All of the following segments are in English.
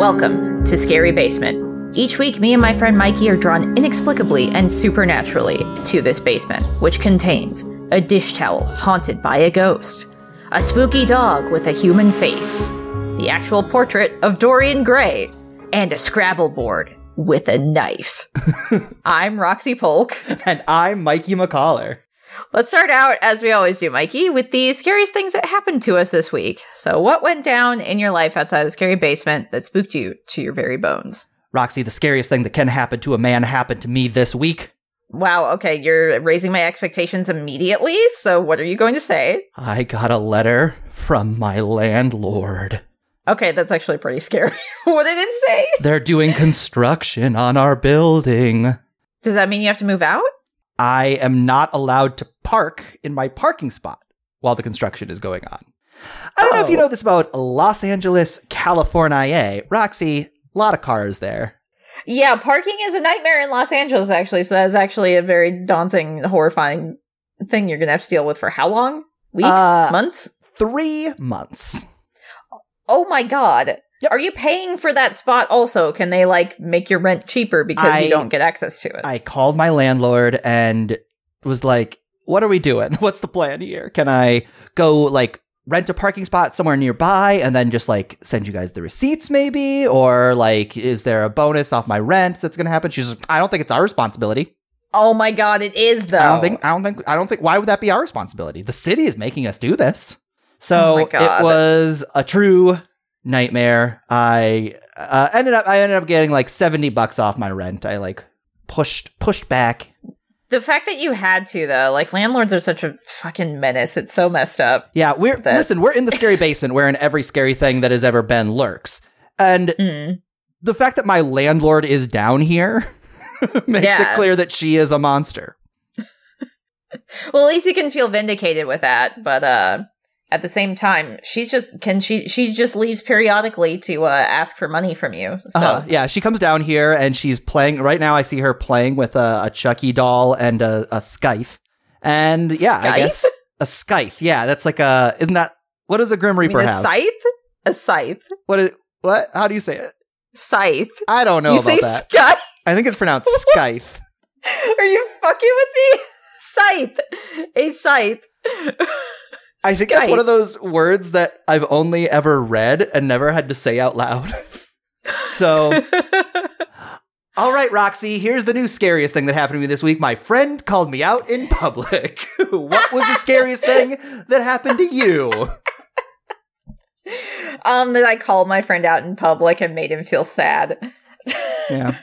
Welcome to Scary Basement. Each week, me and my friend Mikey are drawn inexplicably and supernaturally to this basement, which contains a dish towel haunted by a ghost, a spooky dog with a human face, the actual portrait of Dorian Gray, and a Scrabble board with a knife. I'm Roxy Polk. And I'm Mikey McCollar. Let's start out, as we always do, Mikey, with the scariest things that happened to us this week. So, what went down in your life outside the scary basement that spooked you to your very bones? Roxy, the scariest thing that can happen to a man happened to me this week. Wow, okay, you're raising my expectations immediately. So, what are you going to say? I got a letter from my landlord. Okay, that's actually pretty scary. what did it say? They're doing construction on our building. Does that mean you have to move out? I am not allowed to park in my parking spot while the construction is going on. I don't know if you Oh. know this about Los Angeles, California. Roxy, a lot of cars there. Yeah, parking is a nightmare in Los Angeles, actually. So, that's actually a very daunting, horrifying thing you're going to have to deal with for how long? Weeks? Uh, months? Three months. Oh my god. Yep. Are you paying for that spot also? Can they like make your rent cheaper because I- you don't get access to it? I called my landlord and was like, "What are we doing? What's the plan here? Can I go like rent a parking spot somewhere nearby and then just like send you guys the receipts maybe or like is there a bonus off my rent that's going to happen?" She's like, "I don't think it's our responsibility. oh my god, it is though. I don't think I don't think I don't think why would that be our responsibility? The city is making us do this." So Oh it was a true nightmare. I uh, ended up I ended up getting like 70 bucks off my rent. I like pushed pushed back the fact that you had to though, like landlords are such a fucking menace. It's so messed up. Yeah, we're That- listen, we're in the scary basement wherein every scary thing that has ever been lurks. And Mm. the fact that my landlord is down here makes Yeah. it clear that she is a monster. Well, at least you can feel vindicated with that, but uh at the same time, she's just can she she just leaves periodically to uh ask for money from you. So Uh, yeah, she comes down here and she's playing right now I see her playing with a, a Chucky doll and a, a scythe. And yeah, I guess a scythe. Yeah, that's like a isn't that what does a Grim Reaper mean, a have? scythe? A scythe. What is what? How do you say it? Scythe. I don't know you about say that. scythe? I think it's pronounced scythe. Are you fucking with me? Scythe. A scythe. I think that's Scythe. one of those words that I've only ever read and never had to say out loud. so, all right, Roxy, here's the new scariest thing that happened to me this week. My friend called me out in public. what was the scariest thing that happened to you? um, that I called my friend out in public and made him feel sad. Yeah.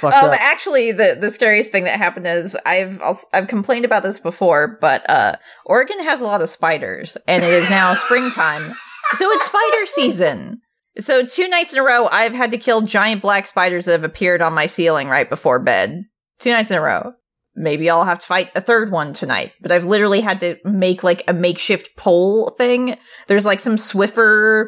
Fucked Um, up. actually, the the scariest thing that happened is I've I've complained about this before, but uh, Oregon has a lot of spiders, and it is now springtime, so it's spider season. So two nights in a row, I've had to kill giant black spiders that have appeared on my ceiling right before bed. Two nights in a row. Maybe I'll have to fight a third one tonight, but I've literally had to make like a makeshift pole thing. There's like some Swiffer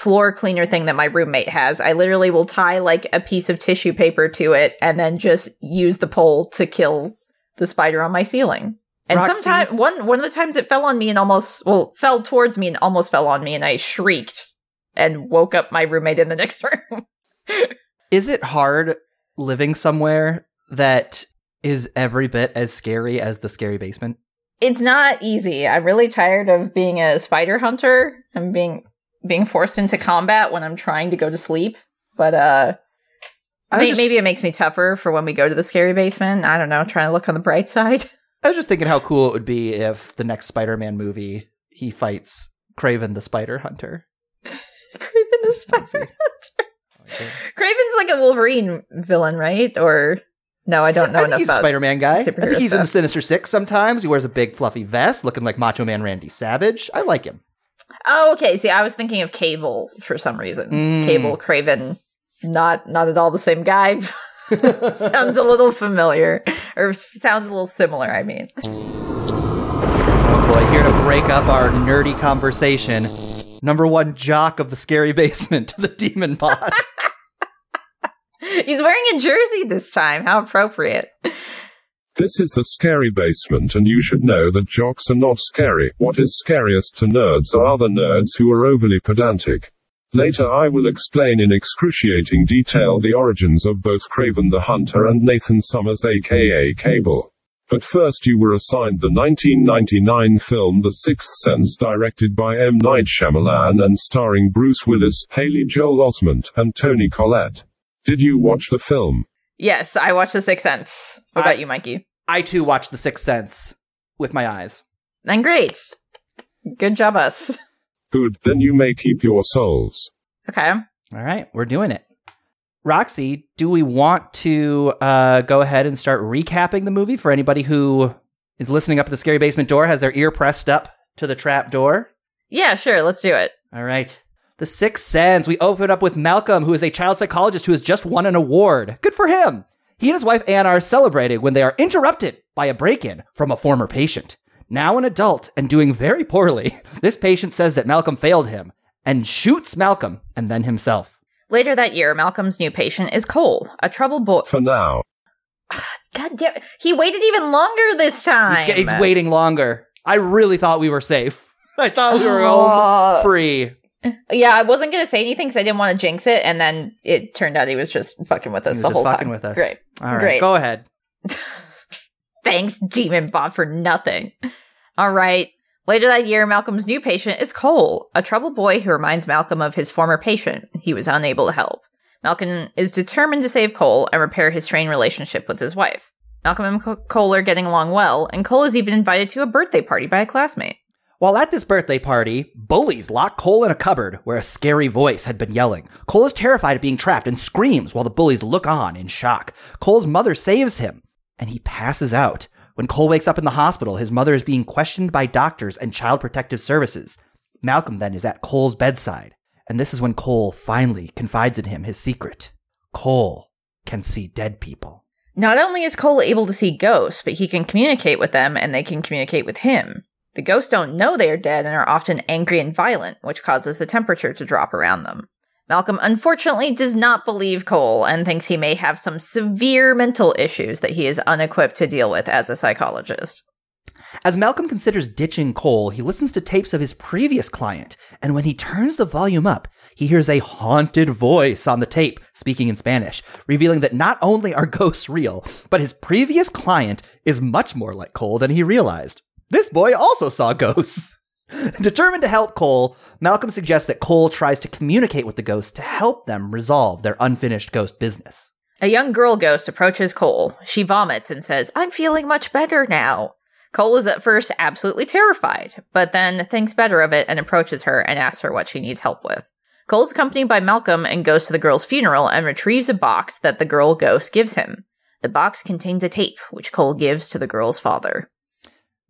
floor cleaner thing that my roommate has. I literally will tie like a piece of tissue paper to it and then just use the pole to kill the spider on my ceiling. And Roxy? sometime one one of the times it fell on me and almost well fell towards me and almost fell on me and I shrieked and woke up my roommate in the next room. Is it hard living somewhere that is every bit as scary as the scary basement? it's not easy. I'm really tired of being a spider hunter I'm being being forced into combat when I'm trying to go to sleep. But uh I was may- just- maybe it makes me tougher for when we go to the scary basement. I don't know, trying to look on the bright side. I was just thinking how cool it would be if the next Spider-Man movie he fights Kraven the Spider Hunter. Kraven the spider hunter. Kraven's like a Wolverine villain, right? Or no, I don't know I enough he's about Spider-Man guy. I think he's in the. Sinister Six sometimes. He wears a big fluffy vest, looking like Macho Man Randy Savage. I like him. Oh, okay. See, I was thinking of Cable for some reason. Mm. Cable, Kraven, not not at all the same guy. sounds a little familiar, or sounds a little similar. I mean, Oh boy, here to break up our nerdy conversation. Number one jock of the scary basement, to the demon bot. he's wearing a jersey this time. How appropriate! This is the scary basement, and you should know that jocks are not scary. What is scariest to nerds are other nerds who are overly pedantic. Later I will explain in excruciating detail the origins of both Kraven the Hunter and Nathan Summers aka Cable. But first you were assigned the 1999 film The Sixth Sense directed by M. Night Shyamalan and starring Bruce Willis, Haley Joel Osment, and Toni Collette. Did you watch the film? Yes, I watched The Sixth Sense. What I- about you, Mikey? I too watched The Sixth Sense with my eyes. Then great. Good job, us. Good, then you may keep your souls. Okay. All right, we're doing it. Roxy, do we want to uh, go ahead and start recapping the movie for anybody who is listening up at the scary basement door, has their ear pressed up to the trap door? Yeah, sure. Let's do it. All right. The Sixth Sense. We open up with Malcolm, who is a child psychologist who has just won an award. Good for him. He and his wife Anne are celebrating when they are interrupted by a break in from a former patient. Now an adult and doing very poorly, this patient says that Malcolm failed him and shoots Malcolm and then himself. Later that year, Malcolm's new patient is Cole, a troubled boy. For now. God damn, he waited even longer this time. He's, he's waiting longer. I really thought we were safe. I thought we were home free. Yeah, I wasn't gonna say anything because I didn't want to jinx it, and then it turned out he was just fucking with us He was the just whole fucking time. with us. Great. All right, Great. go ahead. Thanks, Demon Bot, for nothing. All right. Later that year, Malcolm's new patient is Cole, a troubled boy who reminds Malcolm of his former patient he was unable to help. Malcolm is determined to save Cole and repair his strained relationship with his wife. Malcolm and Cole are getting along well, and Cole is even invited to a birthday party by a classmate. While at this birthday party, bullies lock Cole in a cupboard where a scary voice had been yelling. Cole is terrified of being trapped and screams while the bullies look on in shock. Cole's mother saves him, and he passes out. When Cole wakes up in the hospital, his mother is being questioned by doctors and child protective services. Malcolm then is at Cole's bedside, and this is when Cole finally confides in him his secret. Cole can see dead people. Not only is Cole able to see ghosts, but he can communicate with them and they can communicate with him. The ghosts don't know they are dead and are often angry and violent, which causes the temperature to drop around them. Malcolm unfortunately does not believe Cole and thinks he may have some severe mental issues that he is unequipped to deal with as a psychologist. As Malcolm considers ditching Cole, he listens to tapes of his previous client, and when he turns the volume up, he hears a haunted voice on the tape speaking in Spanish, revealing that not only are ghosts real, but his previous client is much more like Cole than he realized. This boy also saw ghosts. Determined to help Cole, Malcolm suggests that Cole tries to communicate with the ghosts to help them resolve their unfinished ghost business. A young girl ghost approaches Cole. She vomits and says, I'm feeling much better now. Cole is at first absolutely terrified, but then thinks better of it and approaches her and asks her what she needs help with. Cole is accompanied by Malcolm and goes to the girl's funeral and retrieves a box that the girl ghost gives him. The box contains a tape, which Cole gives to the girl's father.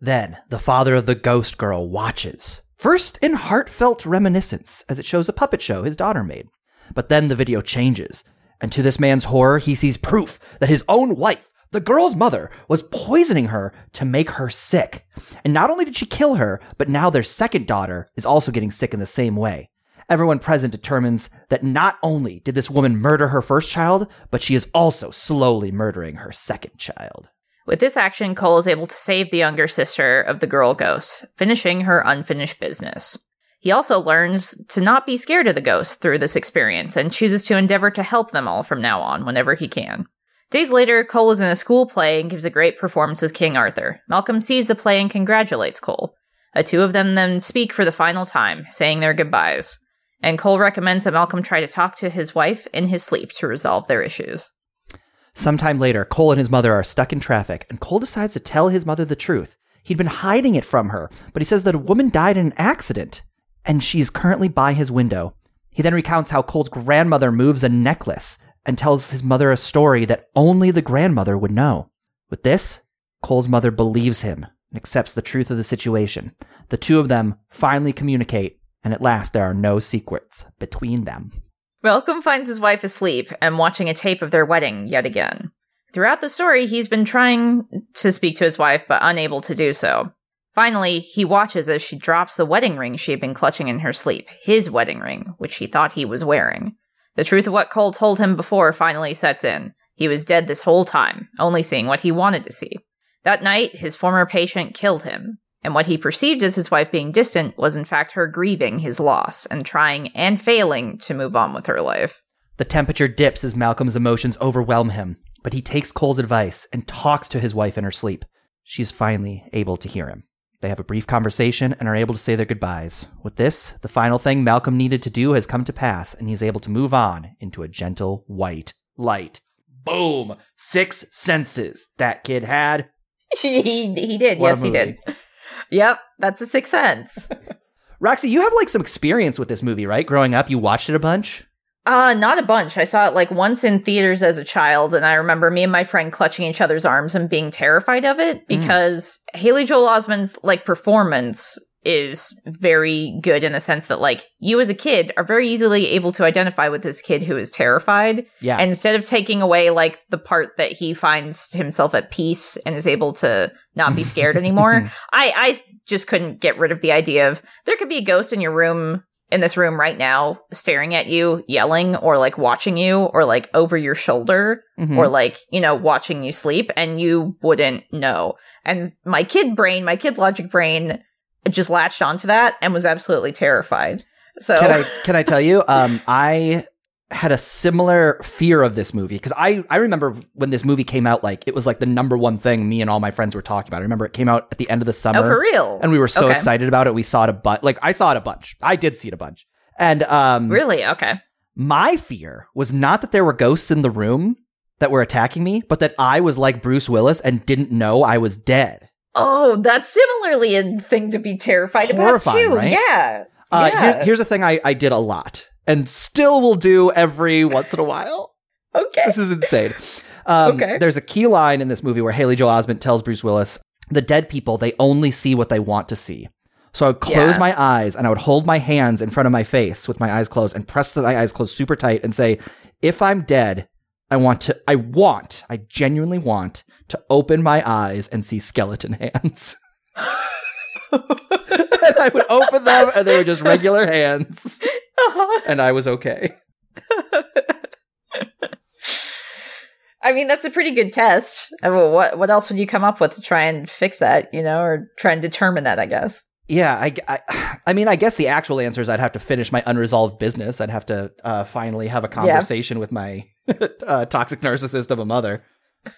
Then the father of the ghost girl watches, first in heartfelt reminiscence as it shows a puppet show his daughter made. But then the video changes, and to this man's horror, he sees proof that his own wife, the girl's mother, was poisoning her to make her sick. And not only did she kill her, but now their second daughter is also getting sick in the same way. Everyone present determines that not only did this woman murder her first child, but she is also slowly murdering her second child. With this action, Cole is able to save the younger sister of the girl ghost, finishing her unfinished business. He also learns to not be scared of the ghosts through this experience and chooses to endeavor to help them all from now on whenever he can. Days later, Cole is in a school play and gives a great performance as King Arthur. Malcolm sees the play and congratulates Cole. The two of them then speak for the final time, saying their goodbyes. And Cole recommends that Malcolm try to talk to his wife in his sleep to resolve their issues. Sometime later, Cole and his mother are stuck in traffic, and Cole decides to tell his mother the truth. He'd been hiding it from her, but he says that a woman died in an accident, and she's currently by his window. He then recounts how Cole's grandmother moves a necklace and tells his mother a story that only the grandmother would know. With this, Cole's mother believes him and accepts the truth of the situation. The two of them finally communicate, and at last there are no secrets between them. Malcolm finds his wife asleep and watching a tape of their wedding yet again. Throughout the story, he's been trying to speak to his wife, but unable to do so. Finally, he watches as she drops the wedding ring she had been clutching in her sleep, his wedding ring, which he thought he was wearing. The truth of what Cole told him before finally sets in. He was dead this whole time, only seeing what he wanted to see. That night, his former patient killed him. And what he perceived as his wife being distant was in fact her grieving his loss and trying and failing to move on with her life. The temperature dips as Malcolm's emotions overwhelm him, but he takes Cole's advice and talks to his wife in her sleep. She's finally able to hear him. They have a brief conversation and are able to say their goodbyes. With this, the final thing Malcolm needed to do has come to pass, and he's able to move on into a gentle white light. Boom! Six senses that kid had. he he did. What yes, he did. Yep, that's a sixth sense. Roxy, you have like some experience with this movie, right? Growing up, you watched it a bunch. Uh, not a bunch. I saw it like once in theaters as a child, and I remember me and my friend clutching each other's arms and being terrified of it because Haley Joel Osment's like performance is very good in the sense that like you as a kid are very easily able to identify with this kid who is terrified Yeah. and instead of taking away like the part that he finds himself at peace and is able to not be scared anymore I I just couldn't get rid of the idea of there could be a ghost in your room in this room right now staring at you yelling or like watching you or like over your shoulder Mhm. or like you know watching you sleep and you wouldn't know and my kid brain my kid logic brain just latched onto that and was absolutely terrified so can I can I tell you? Um, I had a similar fear of this movie because I I remember when this movie came out, like it was like the number one thing me and all my friends were talking about. I remember it came out at the end of the summer. oh for real and we were so Okay. excited about it. We saw it a bunch. Like I saw it a bunch. I did see it a bunch. And um, really okay my fear was not that there were ghosts in the room that were attacking me, but that I was like Bruce Willis and didn't know I was dead. Oh, that's similarly a thing to be terrified Horrifying, about too. right? Yeah. Uh, yeah. here's, here's a thing I, I did a lot and still will do every once in a while. okay. This is insane. Um, Okay. There's a key line in this movie where Haley Joel Osment tells Bruce Willis, "The dead people they only see what they want to see." So I would close Yeah. my eyes and I would hold my hands in front of my face with my eyes closed and press the, my eyes closed super tight and say, "If I'm dead, I want to. I want. I genuinely want to open my eyes and see skeleton hands." and I would open them, and they were just regular hands, and I was okay. I mean, that's a pretty good test. I mean, what what else would you come up with to try and fix that? You know, or try and determine that? I guess. Yeah, I, I, I mean, I guess the actual answer is I'd have to finish my unresolved business. I'd have to uh, finally have a conversation with my uh, toxic narcissist of a mother.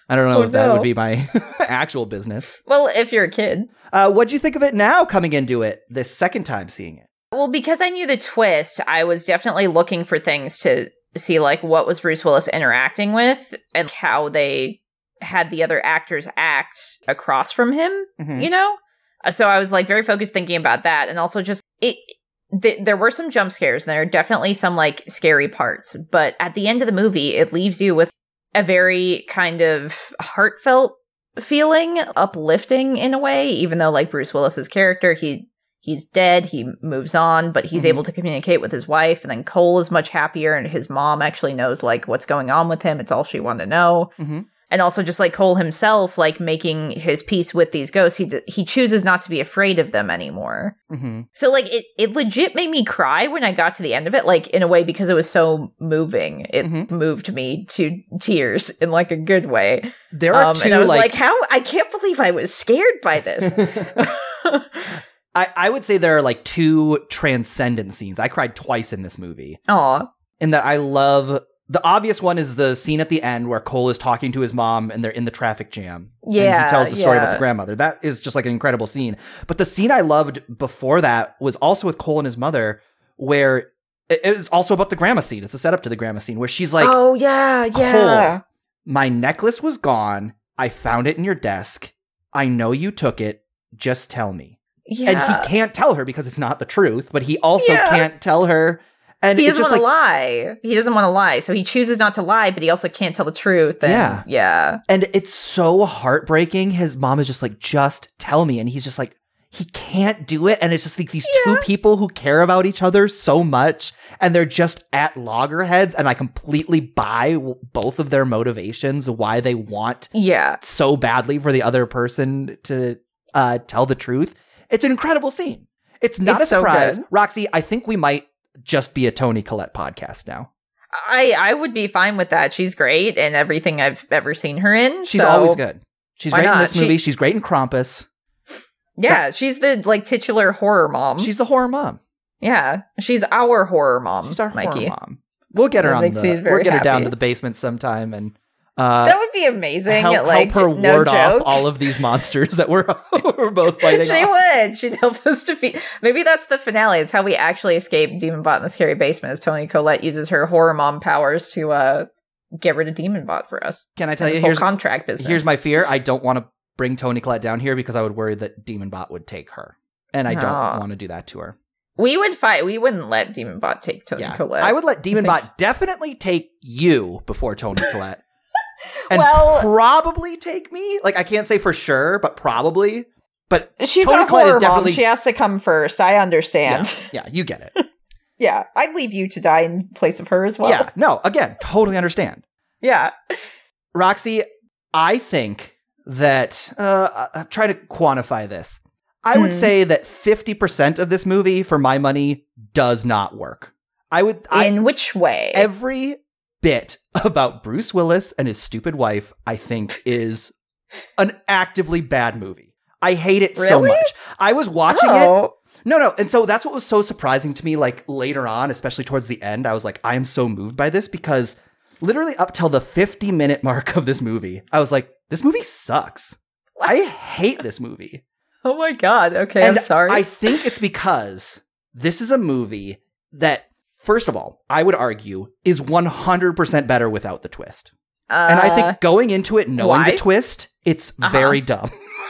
I don't know Oh, if that no. would be my actual business. Well, if you're a kid. Uh, what'd you think of it now coming into it this second time seeing it? Well, because I knew the twist, I was definitely looking for things to see, like what was Bruce Willis interacting with and how they had the other actors act across from him. Mhm. you know Uh, so i was like very focused thinking about that and also just it th- there were some jump scares and there are definitely some like scary parts but at the end of the movie it leaves you with a very kind of heartfelt feeling uplifting in a way even though like bruce willis's character he he's dead he moves on but he's Mhm. able to communicate with his wife and then cole is much happier and his mom actually knows like what's going on with him it's all she wanted to know Mhm. And also just like Cole himself, like making his peace with these ghosts, he d- he chooses not to be afraid of them anymore. Mm-hmm. So like it it legit made me cry when I got to the end of it, like in a way because it was so moving. It Mhm. moved me to tears in like a good way. There are Um, two and I was like, like, how I can't believe I was scared by this. I, I would say there are like two transcendent scenes. I cried twice in this movie. Aw, in that I love the obvious one is the scene at the end where Cole is talking to his mom and they're in the traffic jam. and Yeah, he tells the story about the grandmother. That is just like an incredible scene. But the scene I loved before that was also with Cole and his mother, where it- it's also about the grandma scene. It's a setup to the grandma scene where she's like, oh yeah, yeah. "My necklace was gone. I found it in your desk. I know you took it. Just tell me." Yeah. And he can't tell her because it's not the truth, but he also Yeah. can't tell her. And he doesn't want like to lie. He doesn't want to lie, so he chooses not to lie, but he also can't tell the truth. And Yeah. yeah. And it's so heartbreaking. His mom is just like, just tell me. And he's just like, he can't do it. And it's just like these two people who care about each other so much and they're just at loggerheads. And I completely buy w- both of their motivations, why they want Yeah. so badly for the other person to uh, tell the truth. It's an incredible scene. It's not It's a surprise. good. Roxy, I think we might just be a Toni Collette podcast now. I I would be fine with that. She's great in everything I've ever seen her in. She's so- always good. She's great in this movie. She- She's great in Krampus. Yeah, she's the like titular horror mom. She's the horror mom. yeah, she's our horror mom. She's our Mikey. horror mom. We'll get her That on the. We'll get her down to the basement sometime and uh, that would be amazing. help, like help her no ward off all of these monsters that we're we're both fighting. she off. would. She'd help us defeat. Maybe that's the finale. It's how we actually escape Demonbot in the scary basement. As Toni Collette uses her horror mom powers to uh get rid of Demonbot for us. Can I tell you? whole Here's contract business. here's my fear. I don't want to bring Toni Collette down here because I would worry that Demonbot would take her, and I don't want to do that to her. We would fight. We wouldn't let Demonbot take Toni yeah, Collette. I would let Demonbot definitely take you before Toni Collette, and Well- probably take me. Like I can't say for sure, but probably. But She's Toni Collette is horror mom. definitely- She has to come first. I understand. yeah, you get it. Yeah, I'd leave you to die in place of her as well. yeah, no, again, totally understand. yeah. Roxy, I think that uh, I'm trying to quantify this. I would Hmm. say that 50% of this movie, for my money, does not work. I would. I, In which way? every bit about Bruce Willis and his stupid wife, I think, is an actively bad movie. I hate it so much. I was watching it. oh, No, no. And so that's what was so surprising to me, like later on, especially towards the end. I was like, I am so moved by this because literally up till the 50 minute mark of this movie, I was like, this movie sucks. What? I hate this movie. oh my god. Okay, and I'm sorry. I think it's because this is a movie that, first of all, I would argue is 100% better without the twist. And I Uh, think going into it knowing why? the twist, it's Uh-huh. very dumb.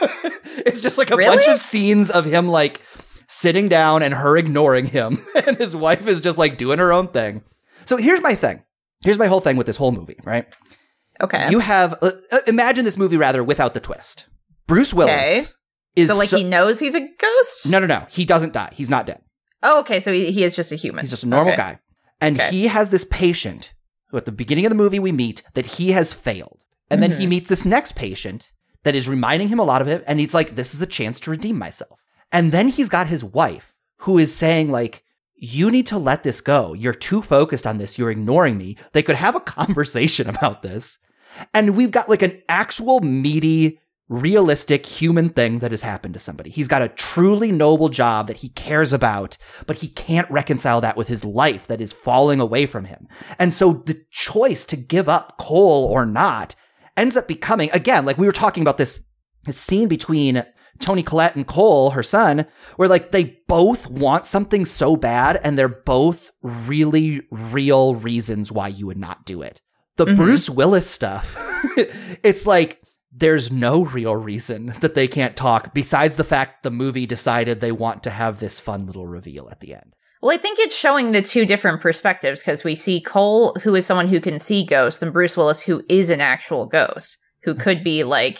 it's just like a Really? bunch of scenes of him like sitting down and her ignoring him, and his wife is just like doing her own thing. So here's my thing. Here's my whole thing with this whole movie, right? okay. You have uh, uh, imagine this movie rather without the twist. Bruce Willis Okay. is so like he knows he's a ghost. no no no he doesn't die. He's not dead. Oh, okay. So he, he is just a human. He's just a normal Okay. guy. And Okay. he has this patient who, at the beginning of the movie, we meet that he has failed. And then Mm-hmm. he meets this next patient that is reminding him a lot of it. And he's like, this is a chance to redeem myself. And then he's got his wife who is saying, like, you need to let this go. You're too focused on this. You're ignoring me. They could have a conversation about this. And we've got like an actual meaty, realistic human thing that has happened to somebody. He's got a truly noble job that he cares about, but he can't reconcile that with his life that is falling away from him. And so the choice to give up Cole or not ends up becoming, again, like we were talking about this, this scene between Toni Collette and Cole, her son, where like they both want something so bad and they're both really real reasons why you would not do it. The Mhm. Bruce Willis stuff, it's like there's no real reason that they can't talk besides the fact the movie decided they want to have this fun little reveal at the end. Well, I think it's showing the two different perspectives because we see Cole, who is someone who can see ghosts, and Bruce Willis, who is an actual ghost, who could be like,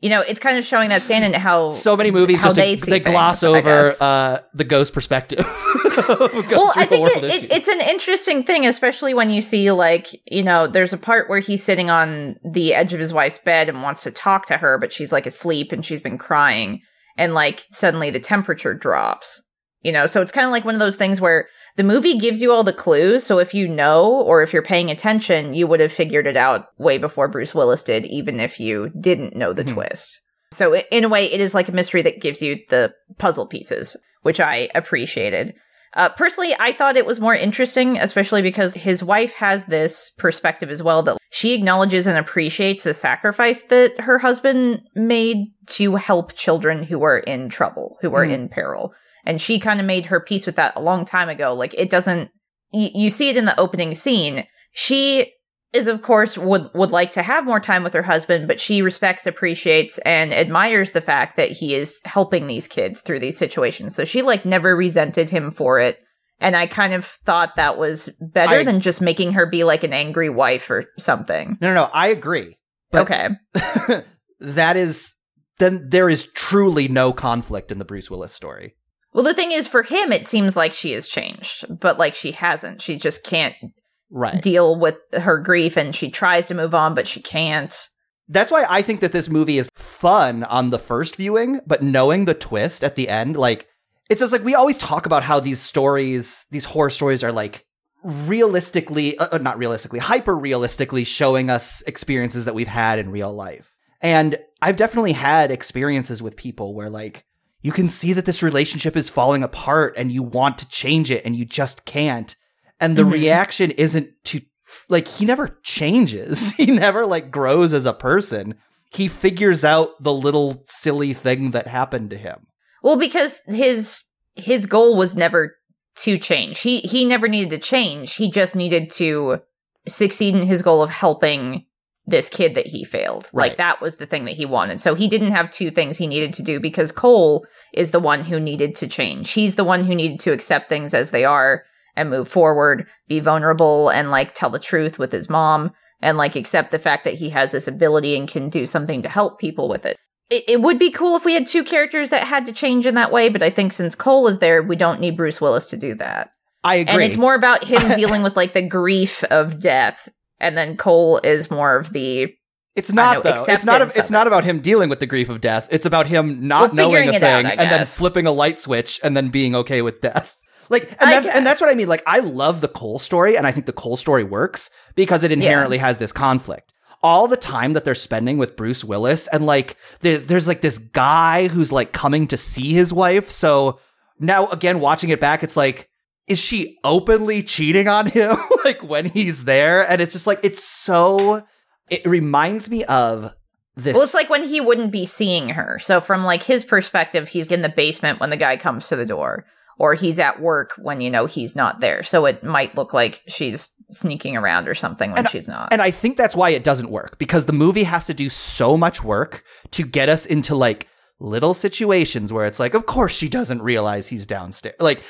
you know, it's kind of showing that stand in how. So many movies how just they see they gloss things, I over uh, the ghost perspective. well, I think it, it, it's an interesting thing, especially when you see, like, you know, there's a part where he's sitting on the edge of his wife's bed and wants to talk to her, but she's like asleep and she's been crying, and like suddenly the temperature drops. You know, so it's kind of like one of those things where the movie gives you all the clues. So if you know or if you're paying attention, you would have figured it out way before Bruce Willis did, even if you didn't know the Mhm. twist. So in a way, it is like a mystery that gives you the puzzle pieces, which I appreciated. Uh, personally, I thought it was more interesting, especially because his wife has this perspective as well that she acknowledges and appreciates the sacrifice that her husband made to help children who are in trouble, who are Mhm. in peril. And she kind of made her peace with that a long time ago. Like, it doesn't, y- you see it in the opening scene. She is of course would would like to have more time with her husband but she respects appreciates and admires the fact that he is helping these kids through these situations so she like never resented him for it and i kind of thought that was better I- than just making her be like an angry wife or something no, no, no. I agree. Okay that is then there is truly no conflict in the Bruce Willis story. well the thing is for him it seems like she has changed but like she hasn't she just can't Right. deal with her grief and she tries to move on but she can't That's why I think that this movie is fun on the first viewing, but knowing the twist at the end, like it's just like we always talk about how these stories, these horror stories are like realistically, uh, uh, not realistically, hyper realistically showing us experiences that we've had in real life. And I've definitely had experiences with people where like, you can see that this relationship is falling apart and you want to change it and you just can't. And the Mhm. reaction isn't to like he never changes. he never like grows as a person. He figures out the little silly thing that happened to him. Well, because his his goal was never to change. He he never needed to change. He just needed to succeed in his goal of helping this kid that he failed. Right. Like that was the thing that he wanted. So he didn't have two things he needed to do because Cole is the one who needed to change. He's the one who needed to accept things as they are and move forward, be vulnerable and like tell the truth with his mom and like accept the fact that he has this ability and can do something to help people with it it, it would be cool if we had two characters that had to change in that way, but I think since Cole is there, we don't need Bruce Willis to do that. I agree. And it's more about him dealing with like the grief of death, and then Cole is more of the It's not know, though. It's not. acceptance It's not about him dealing with the grief of death. It's about him not Well, knowing a it out, thing and then flipping a light switch and then being okay with death. Like, and I that's and that's what I mean. Like, I love the Cole story, and I think the Cole story works because it inherently has this conflict. All the time that they're spending with Bruce Willis, and like, there, there's like this guy who's like coming to see his wife. So now, again, watching it back, it's like, is she openly cheating on him like when he's there? And it's just like, it's so. It reminds me of this. well, it's like when he wouldn't be seeing her. So from like his perspective, he's in the basement when the guy comes to the door, or he's at work when you know he's not there. So it might look like she's sneaking around or something when And- she's not. And I think that's why it doesn't work because the movie has to do so much work to get us into like little situations where it's like, of course she doesn't realize he's downstairs. Like,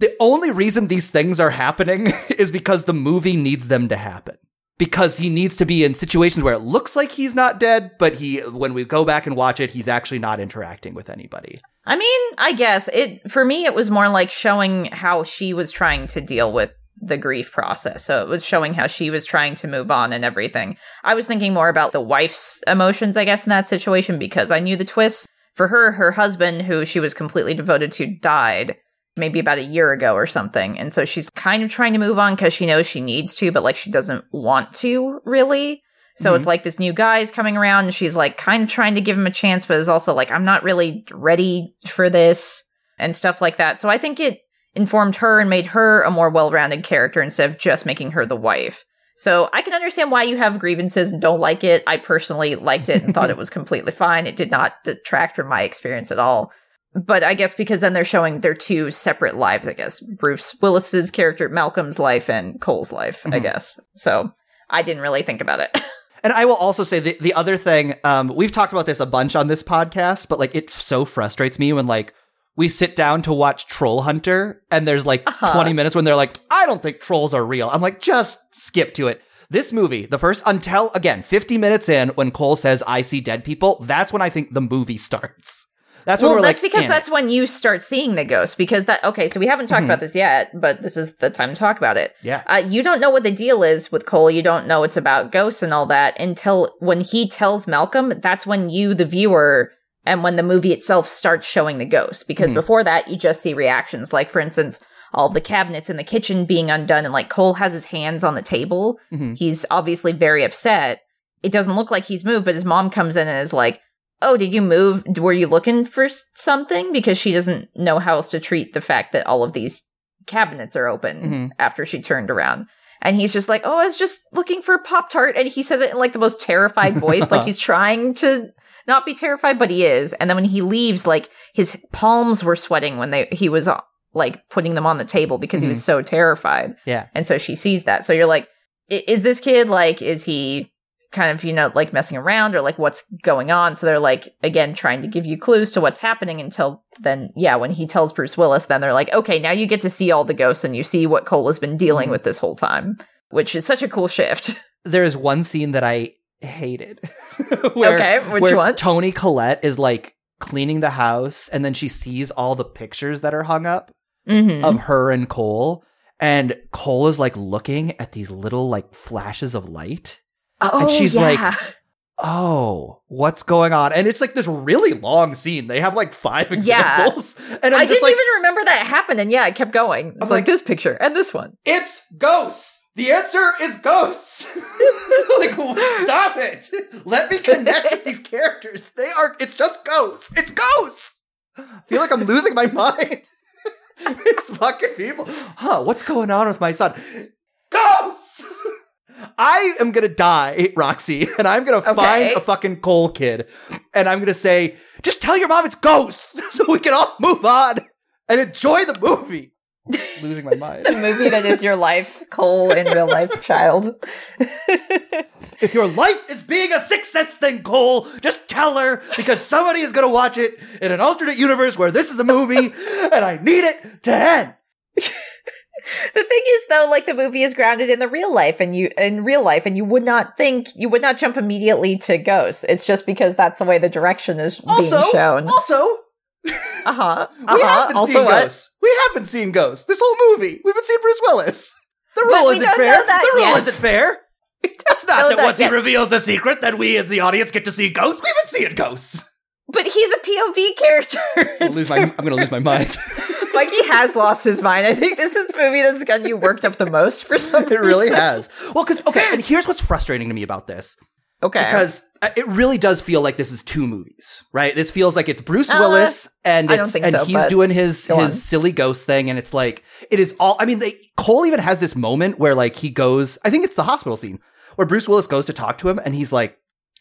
the only reason these things are happening is because the movie needs them to happen. Because he needs to be in situations where it looks like he's not dead, but he, when we go back and watch it, he's actually not interacting with anybody. I mean, I guess it for me it was more like showing how she was trying to deal with the grief process. So it was showing how she was trying to move on and everything. I was thinking more about the wife's emotions, I guess, in that situation because I knew the twists. For her, her husband, who she was completely devoted to, died maybe about a year ago or something. And so she's kind of trying to move on because she knows she needs to, but like she doesn't want to really. So it's like this new guy is coming around and she's like kind of trying to give him a chance, but is also like, I'm not really ready for this and stuff like that. So I think it informed her and made her a more well rounded character instead of just making her the wife. So I can understand why you have grievances and don't like it. I personally liked it and thought it was completely fine. It did not detract from my experience at all. But I guess because then they're showing their two separate lives, I guess. Bruce Willis's character, Malcolm's life, and Cole's life, I Mhm. guess. So I didn't really think about it. And I will also say the, the other thing, um, we've talked about this a bunch on this podcast, but like it so frustrates me when like we sit down to watch Troll Hunter and there's like Uh-huh. 20 minutes when they're like, I don't think trolls are real. I'm like, just skip to it. This movie, the first until again, 50 minutes in, when Cole says, I see dead people, that's when I think the movie starts. That's well, we're that's like, because in that's when you start seeing the ghost. Because that, okay, so we haven't talked Mhm. about this yet, but this is the time to talk about it. yeah. Uh, you don't know what the deal is with Cole. You don't know it's about ghosts and all that until when he tells Malcolm. That's when you, the viewer, and when the movie itself starts showing the ghost. Because Mhm. before that, you just see reactions. Like, for instance, all the cabinets in the kitchen being undone, and like Cole has his hands on the table. Mhm. He's obviously very upset. It doesn't look like he's moved, but his mom comes in and is like, Oh, did you move? Were you looking for something? Because she doesn't know how else to treat the fact that all of these cabinets are open Mhm. after she turned around. And he's just like, Oh, I was just looking for a Pop Tart. And he says it in like the most terrified voice, like he's trying to not be terrified, but he is. And then when he leaves, like his palms were sweating when they he was uh, like putting them on the table because he was so terrified. Yeah. And so she sees that. So you're like, is this kid like, is he kind of, you know, like messing around or like what's going on? So they're like, again, trying to give you clues to what's happening until then, yeah, when he tells Bruce Willis, then they're like, okay, now you get to see all the ghosts and you see what Cole has been dealing Mhm. with this whole time, which is such a cool shift. There is one scene that I hated. where, okay, which where one? Toni Collette is like cleaning the house and then she sees all the pictures that are hung up Mm-hmm. of her and Cole. And Cole is like looking at these little like flashes of light. Oh, she's yeah. like, Oh, what's going on? And it's like this really long scene. They have like five Yeah. examples. And I'm I didn't like, even remember that happened. And yeah, it kept going. It's like, like- this picture and this one. it's ghosts. The answer is ghosts. like, stop it. Let me connect with these characters. They are, it's just ghosts. It's ghosts. I feel like I'm losing my mind. These fucking people. Huh, what's going on with my son? Ghosts! I am gonna die, Roxy, and I'm gonna Okay. find a fucking Cole kid, and I'm gonna say, just tell your mom it's ghosts, so we can all move on and enjoy the movie. Losing my mind. the movie that is your life, Cole in real life child. If your life is being a sixth sense thing, Cole, just tell her because somebody is gonna watch it in an alternate universe where this is a movie and I need it to end. The thing is though, like the movie is grounded in the real life and you in real life and you would not think you would not jump immediately to ghosts. It's just because that's the way the direction is Also, being shown. also, Uh-huh. we Uh-huh. have been Also seeing what? ghosts. We have been seeing ghosts this whole movie. We've been seeing Bruce Willis. The rule isn't fair. the rule yet. isn't fair. We It's don't that, that once yet. he reveals the secret, that we as the audience get to see ghosts. We've been seeing ghosts. But he's a POV character. I'm gonna lose my, I'm gonna lose my mind. Mikey has lost his mind. I think this is the movie that's gotten you worked up the most for some It really has. Well, because okay, and here's what's frustrating to me about this. Okay. because uh, it really does feel like this is two movies, right? This feels like it's Bruce Uh, Willis and it's and so, he's doing his his on. silly ghost thing, and it's like it is all. I mean, they, Cole even has this moment where like he goes. I think it's the hospital scene where Bruce Willis goes to talk to him, and he's like,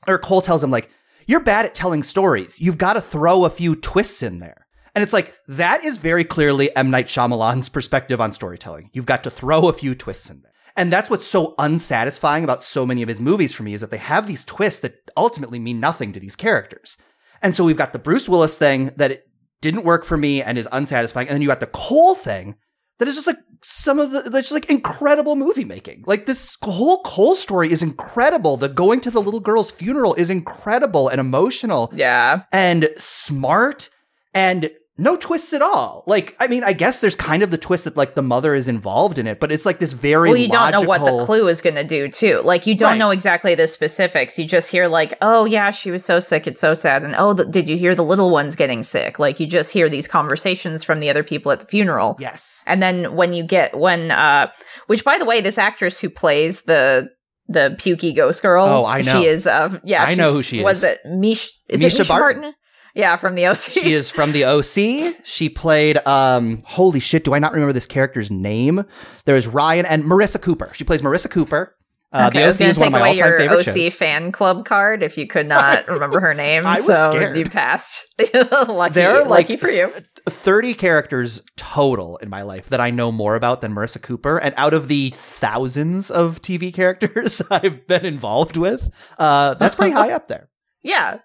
or Cole tells him like, "You're bad at telling stories. You've got to throw a few twists in there." And it's like that is very clearly M Night Shyamalan's perspective on storytelling. You've got to throw a few twists in there. And that's what's so unsatisfying about so many of his movies for me is that they have these twists that ultimately mean nothing to these characters. And so we've got the Bruce Willis thing that it didn't work for me and is unsatisfying. And then you got the Cole thing that is just like some of the that's just like incredible movie making. Like this whole Cole story is incredible. The going to the little girl's funeral is incredible and emotional yeah. and smart and no twists at all. Like, I mean, I guess there's kind of the twist that like the mother is involved in it, but it's like this very Well, you don't know what the clue is going to do, too. Like, you don't Right. know exactly the specifics. You just hear, like, oh, yeah, she was so sick. It's so sad. And, oh, th- did you hear the little one's getting sick? Like, you just hear these conversations from the other people at the funeral. Yes. And then when you get, when, uh, which, by the way, this actress who plays the, the pukey ghost girl. Oh, I know. She is, uh, yeah. I know who she Was is. it Mish? Is Mischa it Mischa Barton. Barton? Yeah, from the OC. She is from the OC. She played um holy shit, do I not remember this character's name? There's Ryan and Marissa Cooper. She plays Marissa Cooper. Uh, okay, I the was OC going is to one take of my away all-time your OC shows. fan club card if you could not remember her name. I was so scared. you passed. lucky, There are like lucky for you. 30 characters total in my life that I know more about than Marissa Cooper. And out of the thousands of TV characters I've been involved with, uh, that's pretty high up there. Yeah.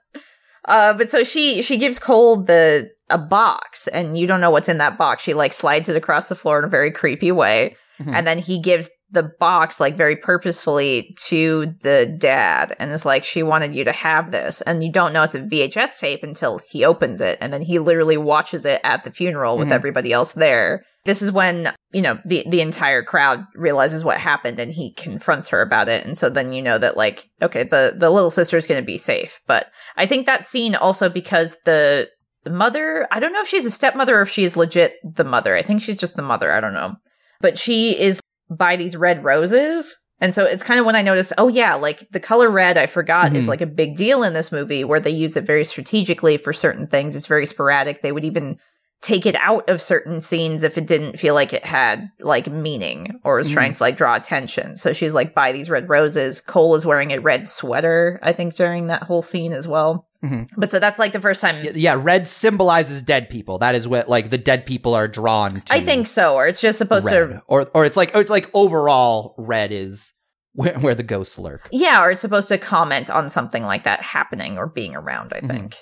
Uh, but so she she gives Cole the a box, and you don't know what's in that box. She like slides it across the floor in a very creepy way, Mhm. and then he gives the box like very purposefully to the dad, and is like, "She wanted you to have this," and you don't know it's a VHS tape until he opens it, and then he literally watches it at the funeral with Mhm. everybody else there. This is when you know the the entire crowd realizes what happened, and he confronts her about it, and so then you know that like, okay, the the little sister is going to be safe, but I think that scene also because the the mother, I don't know if she's a stepmother or if she's legit the mother. I think she's just the mother. I don't know. But she is by these red roses. And so it's kind of when I noticed, oh yeah, like the color red, I forgot is Mhm. like a big deal in this movie where they use it very strategically for certain things. It's very sporadic. They would even take it out of certain scenes if it didn't feel like it had like meaning or was trying to like draw attention. So she's like buy these red roses. Cole is wearing a red sweater, I think, during that whole scene as well. Mhm. But so that's like the first time Yeah, red symbolizes dead people. That is what like the dead people are drawn to. I think so, or it's just supposed red. to or or it's like it's like overall red is where, where the ghosts lurk. Yeah, or it's supposed to comment on something like that happening or being around, I Mhm. think.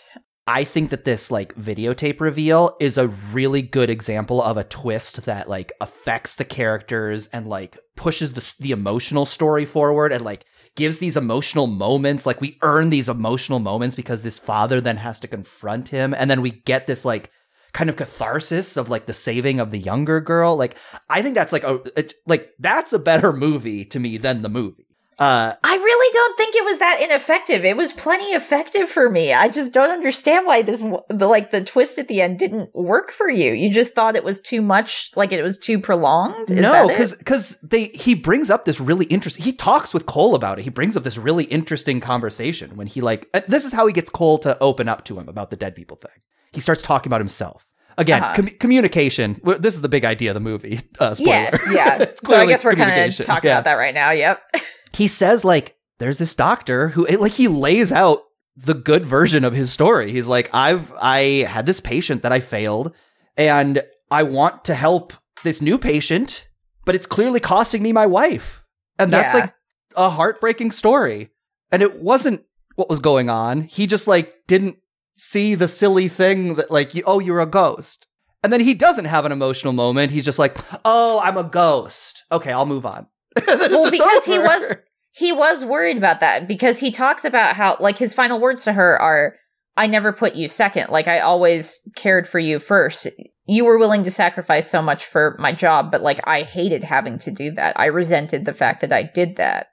I think that this like videotape reveal is a really good example of a twist that like affects the characters and like pushes the the emotional story forward and like gives these emotional moments. Like we earn these emotional moments because this father then has to confront him. And then we get this like kind of catharsis of like the saving of the younger girl. Like I think that's like a like that's a better movie to me than the movie. Uh I really don't think it was that ineffective. It was plenty effective for me. I just don't understand why this the like the twist at the end didn't work for you. You just thought it was too much, like it was too prolonged. Is no, because because they he brings up this really interesting. He talks with Cole about it. He brings up this really interesting conversation when he like uh, this is how he gets Cole to open up to him about the dead people thing. he starts talking about himself. Again, Uh-huh. com- communication. This is the big idea of the movie. Uh, spoiler. Yes, yeah. So I guess we're kind of talking Yeah. about that right now. Yep. he says like there's this doctor who it, like he lays out the good version of his story. He's like i've i had this patient that i failed and i want to help this new patient but it's clearly costing me my wife. And that's Yeah. like a heartbreaking story. And it wasn't what was going on. He just like didn't see the silly thing that like oh you're a ghost. And then he doesn't have an emotional moment. He's just like oh i'm a ghost. Okay i'll move on. And then it's Well, because he was he was worried about that because he talks about how like his final words to her are I never put you second. Like I always cared for you first. You were willing to sacrifice so much for my job, but like I hated having to do that. I resented the fact that I did that.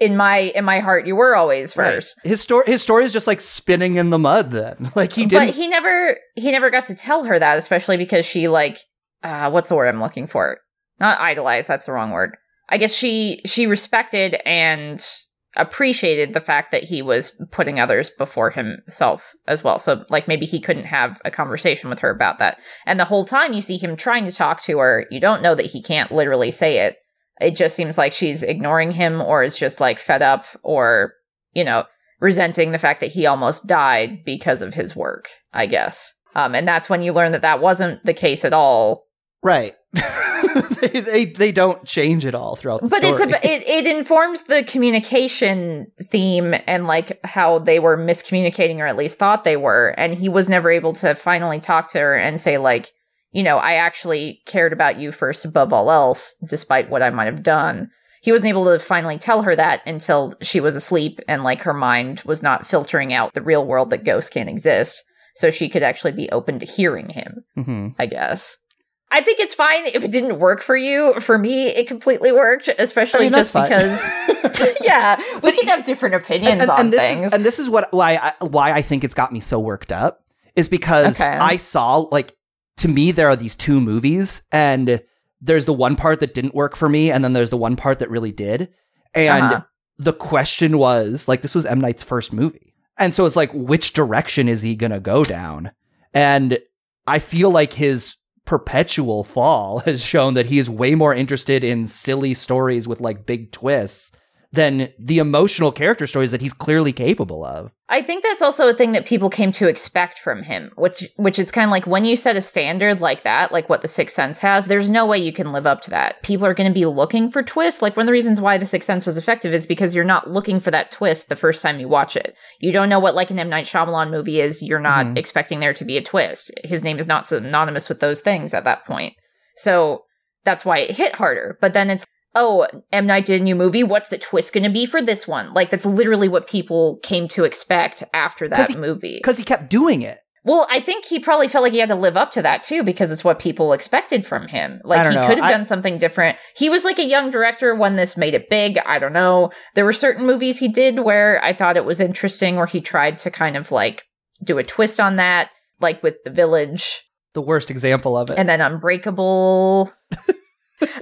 In my in my heart, you were always Right. first. His story, his story is just like spinning in the mud. Then, like he didn't. But he never he never got to tell her that, especially because she like uh what's the word I'm looking for? Not idolize, that's the wrong word. I guess she she respected and appreciated the fact that he was putting others before himself as well. So like maybe he couldn't have a conversation with her about that. And the whole time you see him trying to talk to her, you don't know that he can't literally say it. It just seems like she's ignoring him or is just like fed up or, you know, resenting the fact that he almost died because of his work, I guess. Um, and that's when you learn that that wasn't the case at all. right. they, they they don't change at all throughout the But it's a, it it informs the communication theme and like how they were miscommunicating or at least thought they were, and he was never able to finally talk to her and say like, you know, I actually cared about you first above all else, despite what I might have done. He wasn't able to finally tell her that until she was asleep and like her mind was not filtering out the real world that ghosts can't exist. So she could actually be open to hearing him. Mhm. I guess. I think it's fine if it didn't work for you. For me, it completely worked, especially I mean, just because. yeah, we can have different opinions and, on and this things. is and this is what why I, why I think it's got me so worked up is because Okay. I saw like to me there are these two movies and there's the one part that didn't work for me and then there's the one part that really did and Uh-huh. the question was like this was M Night's first movie and so it's like which direction is he gonna go down and I feel like his perpetual fall has shown that he is way more interested in silly stories with like big twists than the emotional character stories that he's clearly capable of. I think that's also a thing that people came to expect from him, which which is kind of like when you set a standard like that, like what The Sixth Sense has, there's no way you can live up to that. People are going to be looking for twists. Like one of the reasons why The Sixth Sense was effective is because you're not looking for that twist the first time you watch it. You don't know what like an M Night Shyamalan movie is. You're not Mhm. expecting there to be a twist. His name is not synonymous with those things at that point. So that's why it hit harder. But then it's oh, M. Night did a new movie. What's the twist going to be for this one? Like, that's literally what people came to expect after that he- movie. Because he kept doing it. Well, I think he probably felt like he had to live up to that too, because it's what people expected from him. Like, he know. could have I- done something different. He was like a young director when this made it big. I don't know. There were certain movies he did where I thought it was interesting, where he tried to kind of like do a twist on that, like with The Village The worst example of it. and then Unbreakable.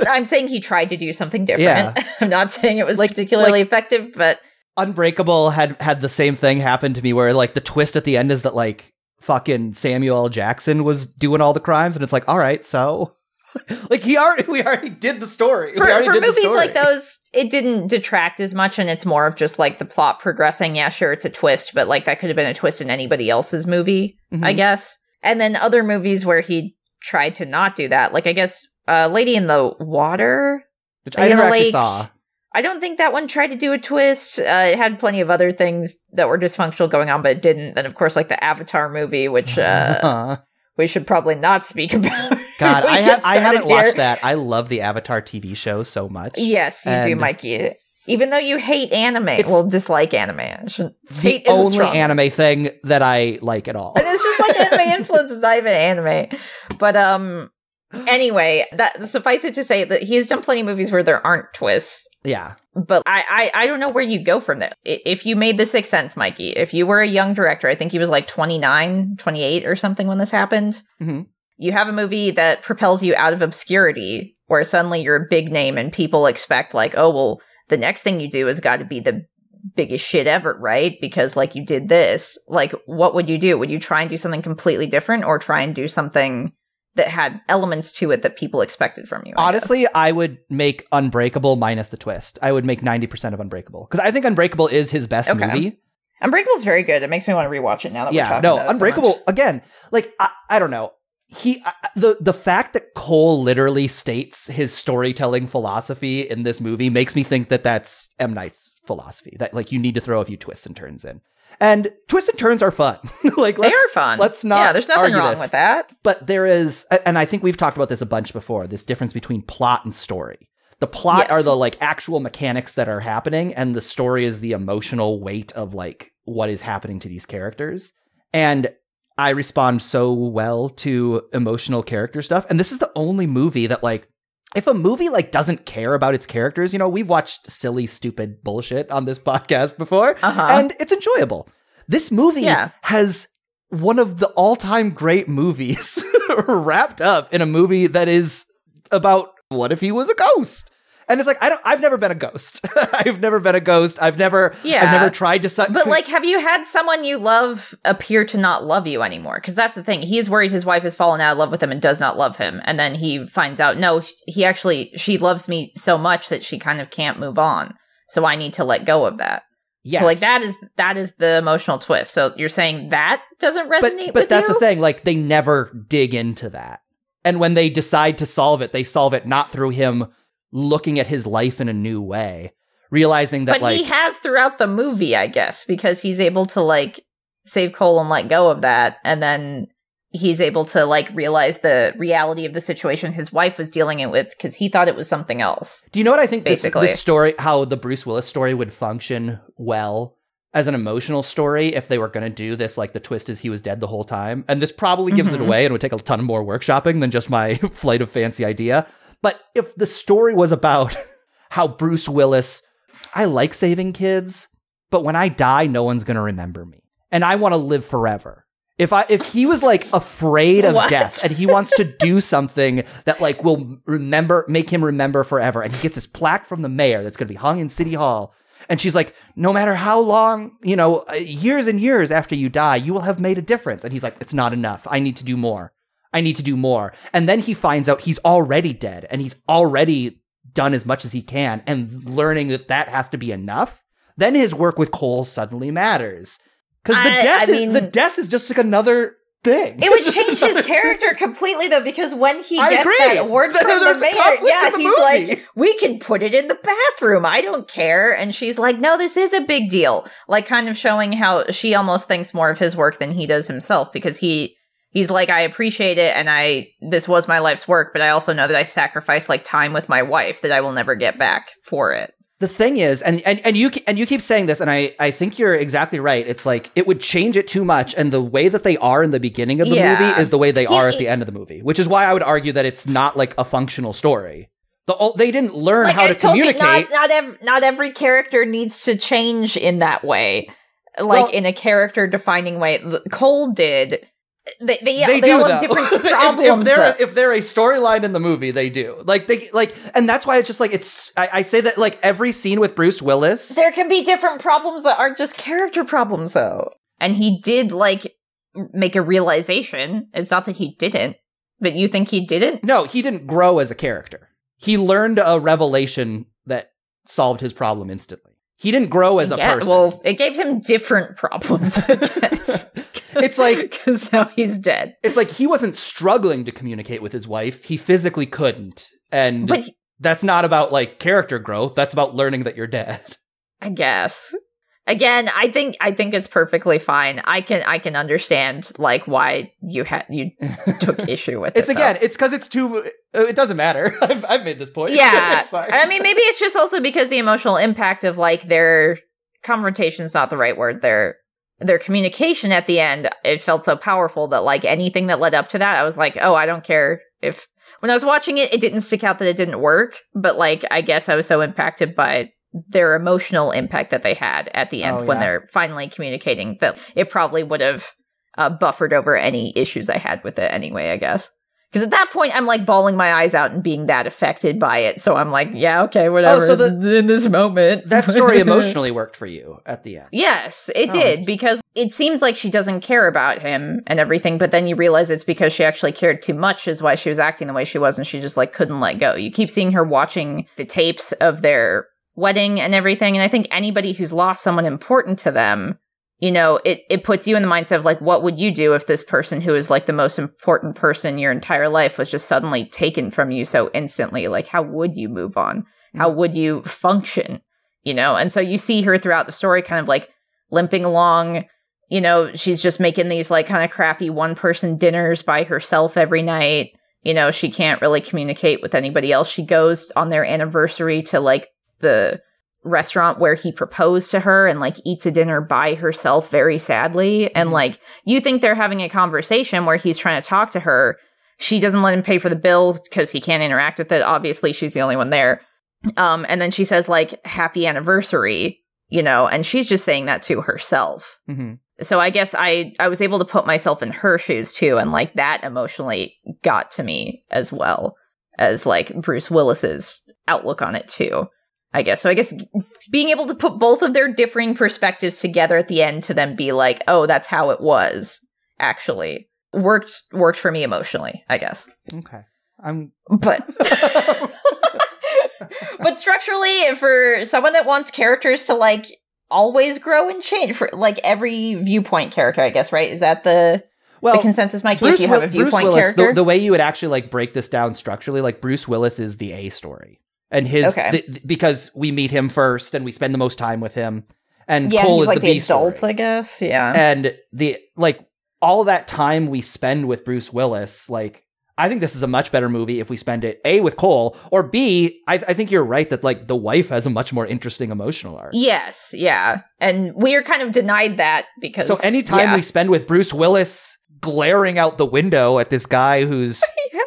I'm saying he tried to do something different. I'm not saying it was Like- particularly effective, but Unbreakable had had the same thing happen to me where like the twist at the end is that like fucking Samuel L. Jackson was doing all the crimes and it's like all right so like he already we already did the story for, we already for did the movies like those, it didn't detract as much, and it's more of just like the plot progressing. Yeah, sure, it's a twist, but like that could have been a twist in anybody else's movie, I Mhm. guess. And then other movies where he tried to not do that, like I guess uh, Lady in the Water. which I never the actually Lake. saw I don't think that one tried to do a twist. Uh, it had plenty of other things that were dysfunctional going on, but it didn't. Then, of course, like the Avatar movie, which uh, we should probably not speak about. God I ha- I haven't here. watched that I love the Avatar TV show so much Yes, you do, Mikey. Even though you hate anime, It's- well, dislike anime. The hate is a only anime thing that I like at all And it's just like anime influences, not even anime. But um, anyway, that suffice it to say that he has done plenty of movies where there aren't twists. yeah But I, I, I don't know where you go from there. If you made The Sixth Sense, Mikey, if you were a young director, I think he was like 29, 28 or something when this happened. Mhm. You have a movie that propels you out of obscurity where suddenly you're a big name and people expect, like, oh, well, the next thing you do has got to be the biggest shit ever, right? Because like you did this, like what would you do? Would you try and do something completely different or try and do something that had elements to it that people expected from you? I guess? Honestly, I would make Unbreakable minus the twist. I would make 90% of Unbreakable. Because I think Unbreakable is his best Okay. movie. Unbreakable's very good. It makes me want to rewatch it now that we're yeah, talking no, about it so Unbreakable, much. again, like, I, I don't know. He I, the the fact that Cole literally states his storytelling philosophy in this movie makes me think that that's M Night's philosophy that like you need to throw a few twists and turns in, and twists and turns are fun. like They are fun. Let's not. Yeah, there's nothing wrong this. with that. but there is and i think we've talked about this a bunch before this difference between plot and story the plot Yes. are the like actual mechanics that are happening and the story is the emotional weight of like what is happening to these characters and i respond so well to emotional character stuff and this is the only movie that like if a movie like doesn't care about its characters you know we've watched silly stupid bullshit on this podcast before Uh-huh. and it's enjoyable this movie Yeah. has one of the all-time great movies wrapped up in a movie that is about what if he was a ghost and it's like i don't i've never been a ghost i've never been a ghost i've never Yeah. i've never tried to su- But like, have you had someone you love appear to not love you anymore? Because that's the thing. He's worried his wife has fallen out of love with him and does not love him, and then he finds out no, he actually she loves me so much that she kind of can't move on. So I need to let go of that. yes. So like that is that is the emotional twist. So you're saying that doesn't resonate but with that's you? the thing like they never dig into that and when they decide to solve it they solve it not through him looking at his life in a new way realizing that But like he has throughout the movie, I guess, because he's able to like save Cole and let go of that, and then he's able to like realize the reality of the situation his wife was dealing it with because he thought it was something else. Do you know what I think Basically. this story, how the Bruce Willis story would function well as an emotional story if they were going to do this, like the twist is he was dead the whole time? And this probably gives it Mhm. away and would take a ton more workshopping than just my flight of fancy idea. But if the story was about how Bruce Willis, I like saving kids, but when I die, no one's going to remember me. And I want to live forever. If I if he was like afraid of What? death and he wants to do something that like will remember make him remember forever and he gets this plaque from the mayor that's going to be hung in city hall and she's like no matter how long you know uh, years and years after you die you will have made a difference and he's like it's not enough i need to do more i need to do more and then he finds out he's already dead and he's already done as much as he can and learning that that has to be enough then his work with cole suddenly matters because the I- death I is, mean- the death is just like another thing It would change his character completely though, because when he I gets agree. that award from the a mayor, yeah, the he's movie. like, "We can put it in the bathroom. I don't care." And she's like, "No, this is a big deal." Like, kind of showing how she almost thinks more of his work than he does himself, because he he's like, "I appreciate it, and I this was my life's work, but I also know that I sacrificed like time with my wife that I will never get back for it." the thing is and, and and you and you keep saying this and I I think you're exactly right it's like it would change it too much and the way that they are in the beginning of the Yeah. movie is the way they He- are at the end of the movie which is why I would argue that it's not like a functional story the they didn't learn like how I to communicate not not, ev- not every character needs to change in that way, like Well- in a character defining way. Cole did. They they, they, all have different If- problems. if, they're though. if they're a storyline in the movie they do like they like and that's why it's just like it's I, I say that like every scene with Bruce Willis there can be different problems that aren't just character problems, though. And he did like make a realization. It's not that he didn't, but you think he didn't. no he didn't grow as a character he learned a revelation that solved his problem instantly he didn't grow as a Yeah, person Well, it gave him different problems. I guess. It's like- because now he's dead. it's like he wasn't struggling to communicate with his wife. He physically couldn't. And But that's not about like character growth. That's about learning that you're dead. I guess. Again, I think I think it's perfectly fine. I can I can understand like why you had you took issue with It's it. though. again, it's because it's too. uh, It doesn't matter. I've, I've made this point. yeah. it's fine. I mean, maybe it's just also because the emotional impact of like their confrontation is not the right word. Their their communication at the end, it felt so powerful that like anything that led up to that, I was like, oh, I don't care if when I was watching it, it didn't stick out that it didn't work. But like, I guess I was so impacted by their emotional impact that they had at the end Oh, when yeah. they're finally communicating that it probably would have uh, buffered over any issues I had with it anyway, I guess. Because at that point, I'm like bawling my eyes out and being that affected by it. So I'm like, yeah, okay, whatever. so the- in this moment, That story emotionally worked for you at the end. Yes, it Oh. did because it seems like she doesn't care about him and everything, but then you realize it's because she actually cared too much is why she was acting the way she was and she just like couldn't let go. You keep seeing her watching the tapes of their wedding and everything and I think anybody who's lost someone important to them, you know, it it puts you in the mindset of like what would you do if this person who is like the most important person in your entire life was just suddenly taken from you so instantly? Like how would you move on? Mm. How would you function? You know, and so you see her throughout the story kind of like limping along you know, she's just making these like kind of crappy one person dinners by herself every night. You know, she can't really communicate with anybody else. She goes on their anniversary to like the restaurant where he proposed to her and like eats a dinner by herself very sadly. And Mhm. like you think they're having a conversation where he's trying to talk to her. She doesn't let him pay for the bill because he can't interact with it. Obviously, she's the only one there. Um, and then she says like happy anniversary, you know, and she's just saying that to herself hmm so i guess i i was able to put myself in her shoes too and like that emotionally got to me as well as like bruce willis's outlook on it too i guess. So i guess being able to put both of their differing perspectives together at the end to then be like oh that's how it was actually worked worked for me emotionally i guess. Okay. I'm. but but structurally for someone that wants characters to like always grow and change for like every viewpoint character i guess right? Is that the well, the consensus mikey Bruce if you have a Will- viewpoint Willis, character? The, the way you would actually like break this down structurally, like Bruce Willis is the A story, and his Okay. th- th- because we meet him first and we spend the most time with him, and yeah Cole he's is like the the, adult story. i guess yeah and the like all that time we spend with Bruce Willis, like I think this is a much better movie if we spend it a with Cole or b I, I think you're right that like the wife has a much more interesting emotional arc. yes yeah and we are kind of denied that because So anytime yeah. we spend with Bruce Willis glaring out the window at this guy who's Yeah.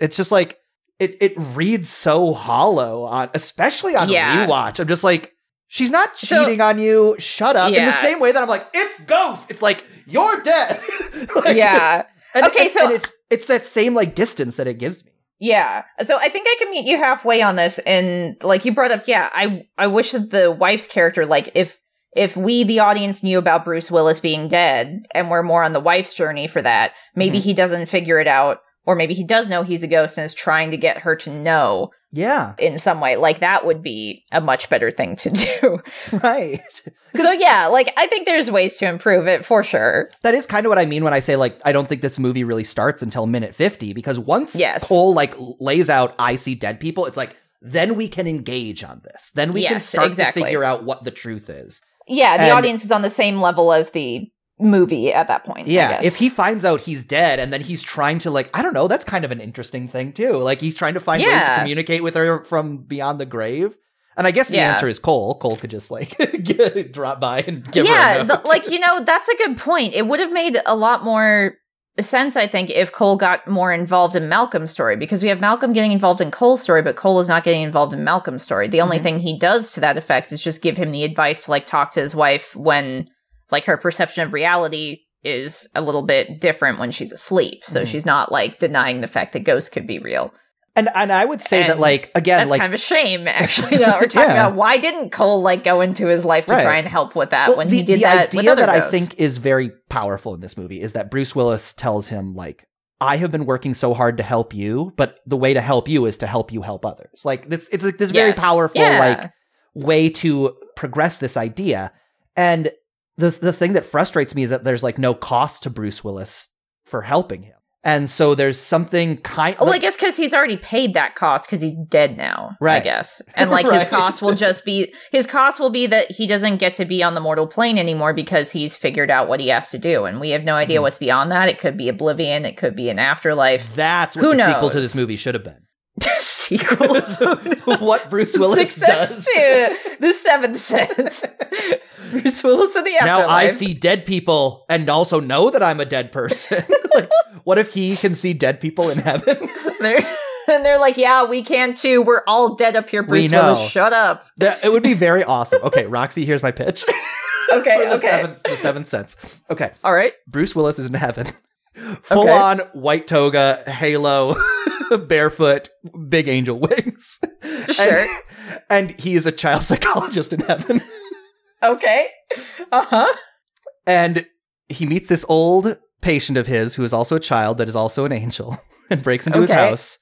it's just like it it reads so hollow on especially on Yeah. rewatch. I'm just like she's not So- cheating on you. Shut up. In the same way that I'm like it's ghost. It's like you're dead. Like, yeah And, Okay, and- so- and it's it's that same like distance that it gives me. Yeah. So I think I can meet you halfway on this and like you brought up yeah, I I wish that the wife's character like if if we the audience knew about Bruce Willis being dead and we're more on the wife's journey for that, maybe Mhm. he doesn't figure it out or maybe he does know he's a ghost and is trying to get her to know Yeah, in some way. Like that would be a much better thing to do. right. so yeah, like I think there's ways to improve it for sure. That is kind of what I mean when I say like I don't think this movie really starts until minute 50 because once Yes. Cole like lays out I see dead people, it's like then we can engage on this. Then we can start exactly. to figure out what the truth is. Yeah, the And- audience is on the same level as the movie at that point. I Yeah, if he finds out he's dead and then he's trying to like I don't know, that's kind of an interesting thing too. Like he's trying to find ways to communicate with her from beyond the grave. And I guess the Yeah. answer is Cole. Cole could just like get, drop by and give her yeah, the- like you know, that's a good point. It would have made a lot more sense, I think, if Cole got more involved in Malcolm's story because we have Malcolm getting involved in Cole's story, but Cole is not getting involved in Malcolm's story. The only Mhm. thing he does to that effect is just give him the advice to like talk to his wife when like her perception of reality is a little bit different when she's asleep. So Mhm. she's not like denying the fact that ghosts could be real. and and I would say that like again That's like kind of a shame, actually. That we're talking Yeah. about why didn't Cole like go into his life to Right. try and help with that Well, when the, he did the that idea that I think is very powerful in this movie is that Bruce Willis tells him like I have been working so hard to help you, but the way to help you is to help you help others. Like this it's like this very powerful Yeah. like way to progress this idea. And the the thing that frustrates me is that there's like no cost to Bruce Willis for helping him. And so there's something kind Well, I guess because he's already paid that cost because he's dead now. Right? I guess, and like his cost will just be his cost will be that he doesn't get to be on the mortal plane anymore because he's figured out what he has to do, and we have no idea Mhm. what's beyond that. It could be oblivion. It could be an afterlife. that's what Who the sequel to this movie should have been. Sequel. what Bruce Willis Sixth does. to the Seventh Sense. Bruce Willis in the afterlife. now. I see dead people and also know that I'm a dead person. like, what if he can see dead people in heaven? And they're like, "Yeah, we can too. We're all dead up here, Bruce. Willis. Shut up." that, it would be very awesome. Okay, Roxy, here's my pitch. Okay, the okay. Seventh, the seventh sense. Okay, All right. Bruce Willis is in heaven, Full Okay. on white toga, halo, barefoot, big angel wings. Sure. And, and he is a child psychologist in heaven. Okay. Uh huh. And he meets this old patient of his who is also a child that is also an angel and breaks into his house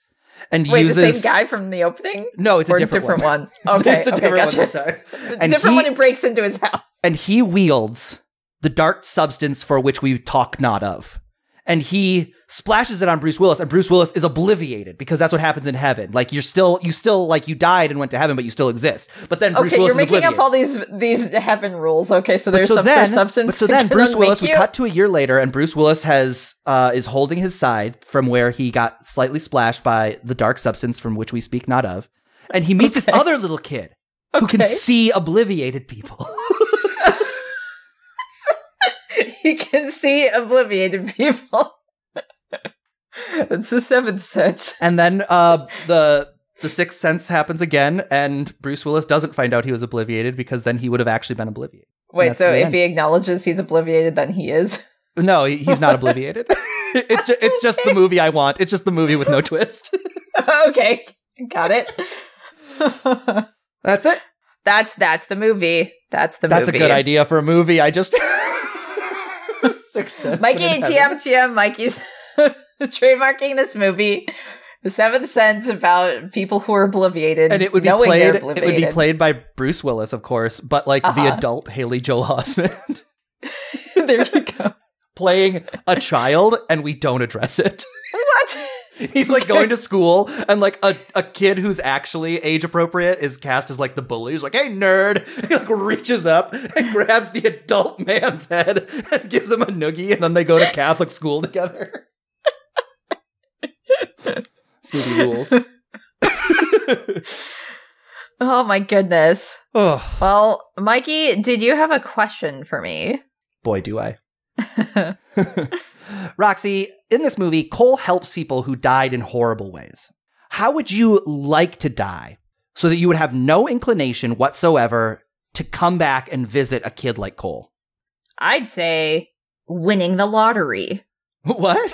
and Wait, uses the same guy from the opening? No, it's a or different, one. one? Okay. it's a okay, different gotcha. one this time. And different he- one who breaks into his house. And he wields the dark substance for which we talk not of. And he splashes it on Bruce Willis, and Bruce Willis is obliviated because that's what happens in heaven. Like you're still, you still, like you died and went to heaven, but you still exist. But then Bruce okay, Willis you're making up all these these heaven rules. Okay, so there's so some then, substance. But so then Bruce Willis, we cut to a year later, and Bruce Willis has uh, is holding his side from where he got slightly splashed by the dark substance from which we speak not of, and he meets this other little kid who can see obliviated people. he can see obliviated people. That's the seventh sense. and then uh, the the sixth sense happens again, and Bruce Willis doesn't find out he was obliviated because then he would have actually been obliviated. Wait, so if end. he acknowledges he's obliviated, then he is. No, he's not obliviated. it's ju- it's just the movie I want. It's just the movie with no twist. okay, got it. That's it. that's that's the movie. That's the That's movie. a good idea for a movie. I just sense. Mikey in. TM TM Mikey's trademarking this movie. The seventh sense about people who are obliviated. and it would be played. It would be played by Bruce Willis, of course, but like the Uh-huh. adult Haley Joel Osment there you go. playing a child, and we don't address it. What? He's like going to school, and like a, a kid who's actually age appropriate is cast as like the bully. He's like, "Hey, nerd!" He like reaches up and grabs the adult man's head and gives him a noogie, and then they go to Catholic school together. this movie rules. Oh my goodness. oh Well, Mikey, did you have a question for me? boy, do I. Roxy, in this movie, Cole helps people who died in horrible ways. How would you like to die so that you would have no inclination whatsoever to come back and visit a kid like Cole? I'd say winning the lottery. What?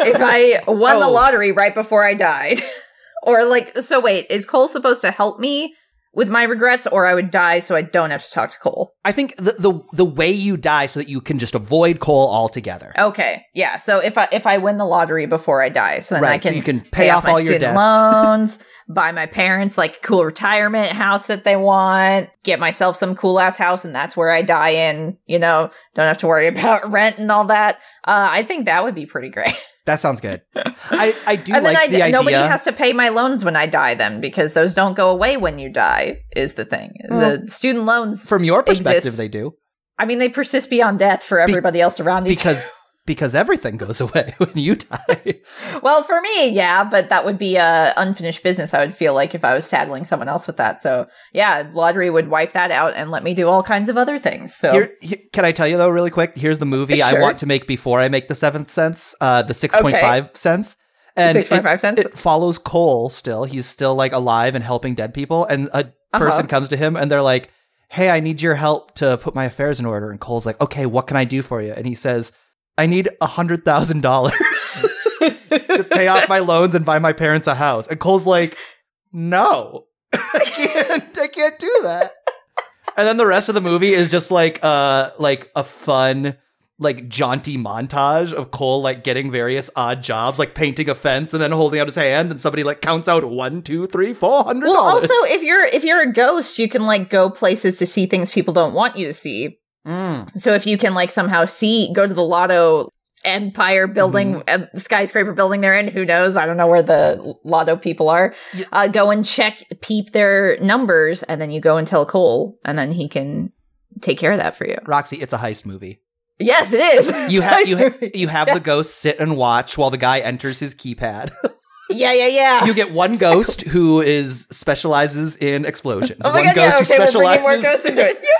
If I won the Oh. lottery right before I died. or like so wait, is Cole supposed to help me with my regrets or I would die so I don't have to talk to Cole? I think the, the the way you die so that you can just avoid Cole altogether. Okay. Yeah, so if I if I win the lottery before I die, so then I can so you can pay, off my all your debts. loans, buy my parents like a cool retirement house that they want, get myself some cool ass house, and that's where I die in. You know, don't have to worry about rent and all that. Uh, I think that would be pretty great. That sounds good. I, I do and then like I, the idea. nobody has to pay my loans when I die, then because those don't go away when you die. Is the thing Well, the student loans? From your perspective, exists. they do I mean, they persist beyond death for everybody else around you. because because everything goes away when you die. Well, for me, yeah, but that would be a unfinished business. I would feel like if I was saddling someone else with that. So yeah, lottery would wipe that out and let me do all kinds of other things. So Here, he- can I tell you though, really quick? Here's the movie I want to make before I make the seventh sense, uh, the six point five cents, and six point five it, cents. it follows Cole still. He's still like alive and helping dead people, and a Uh-huh. person comes to him and they're like, "Hey, I need your help to put my affairs in order." And Cole's like, "Okay, what can I do for you?" And he says, "I need a hundred thousand dollars to pay off my loans and buy my parents a house." And Cole's like, "No, I can't. I can't do that." And then the rest of the movie is just like uh like a fun like jaunty montage of Cole like getting various odd jobs, like painting a fence and then holding out his hand, and somebody like counts out one, two, three, four hundred well, also if you're if you're a ghost, you can like go places to see things people don't want you to see. Mm. So if you can like somehow see, go to the Lotto Empire building, Mm-hmm. skyscraper building they're in, who knows? I don't know where the Lotto people are. Yeah. Uh, go and check, peep their numbers, and then you go and tell Cole, and then he can take care of that for you. Roxy, it's a heist movie. Yes, it is. You have you, ha- you have the ghost sit and watch while the guy enters his keypad. yeah, yeah, yeah. you get one ghost who is specializes in explosions. oh my one god, yeah, ghost okay, who we're specializes. more ghosts into it.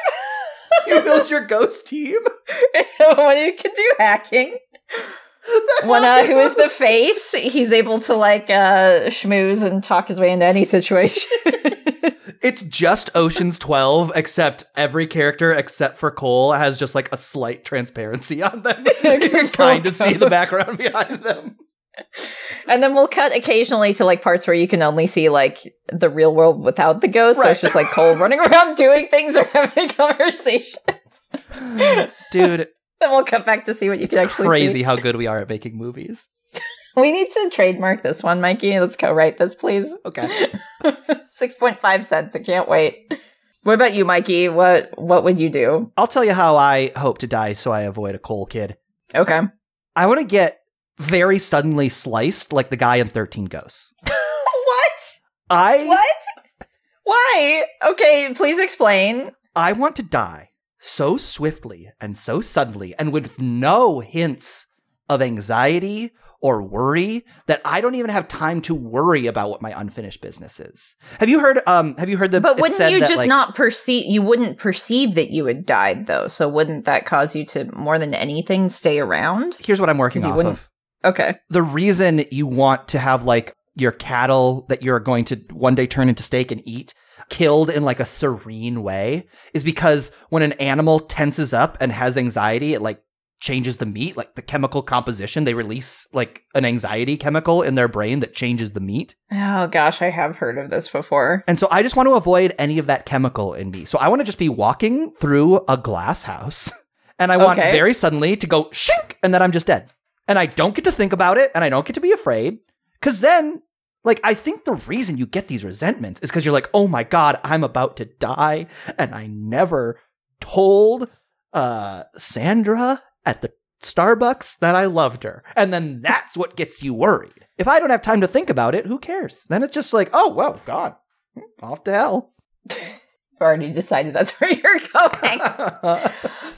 you build your ghost team. when you can do hacking. One uh, who is the face, he's able to like uh schmooze and talk his way into any situation. It's just Ocean's 12, except every character except for Cole has just like a slight transparency on them. you can kind of see the background behind them. And then we'll cut occasionally to like parts where you can only see like the real world without the ghost. So it's just like Cole running around doing things or having conversations. Dude, Then we'll cut back to see what you can actually crazy see. how good we are at making movies. We need to trademark this one, Mikey. Let's co-write this, please. Okay. Six point five cents. I can't wait. What about you, Mikey? What what would you do? I'll tell you how I hope to die so I avoid a Cole kid. Okay. I want to get very suddenly sliced like the guy in 13 Ghosts. what? I What? Why? Okay, please explain. I want to die so swiftly and so suddenly and with no hints of anxiety or worry that I don't even have time to worry about what my unfinished business is. Have you heard um have you heard the But wouldn't you that, just like- not perceive? You wouldn't perceive that you had died, though. So wouldn't that cause you to more than anything stay around? Here's what I'm working off of. Okay. The reason you want to have like your cattle that you're going to one day turn into steak and eat killed in like a serene way is because when an animal tenses up and has anxiety, it like changes the meat, like the chemical composition. They release like an anxiety chemical in their brain that changes the meat. Oh gosh, I have heard of this before. And so I just want to avoid any of that chemical in me. So I want to just be walking through a glass house and I want Okay. very suddenly to go shink and then I'm just dead. And I don't get to think about it and I don't get to be afraid. Cause then, like, I think the reason you get these resentments is because you're like, oh my God, I'm about to die. And I never told uh, Sandra at the Starbucks that I loved her. And then that's what gets you worried. If I don't have time to think about it, who cares? Then it's just like, oh, well, God, off to hell. I've already decided that's where you're going.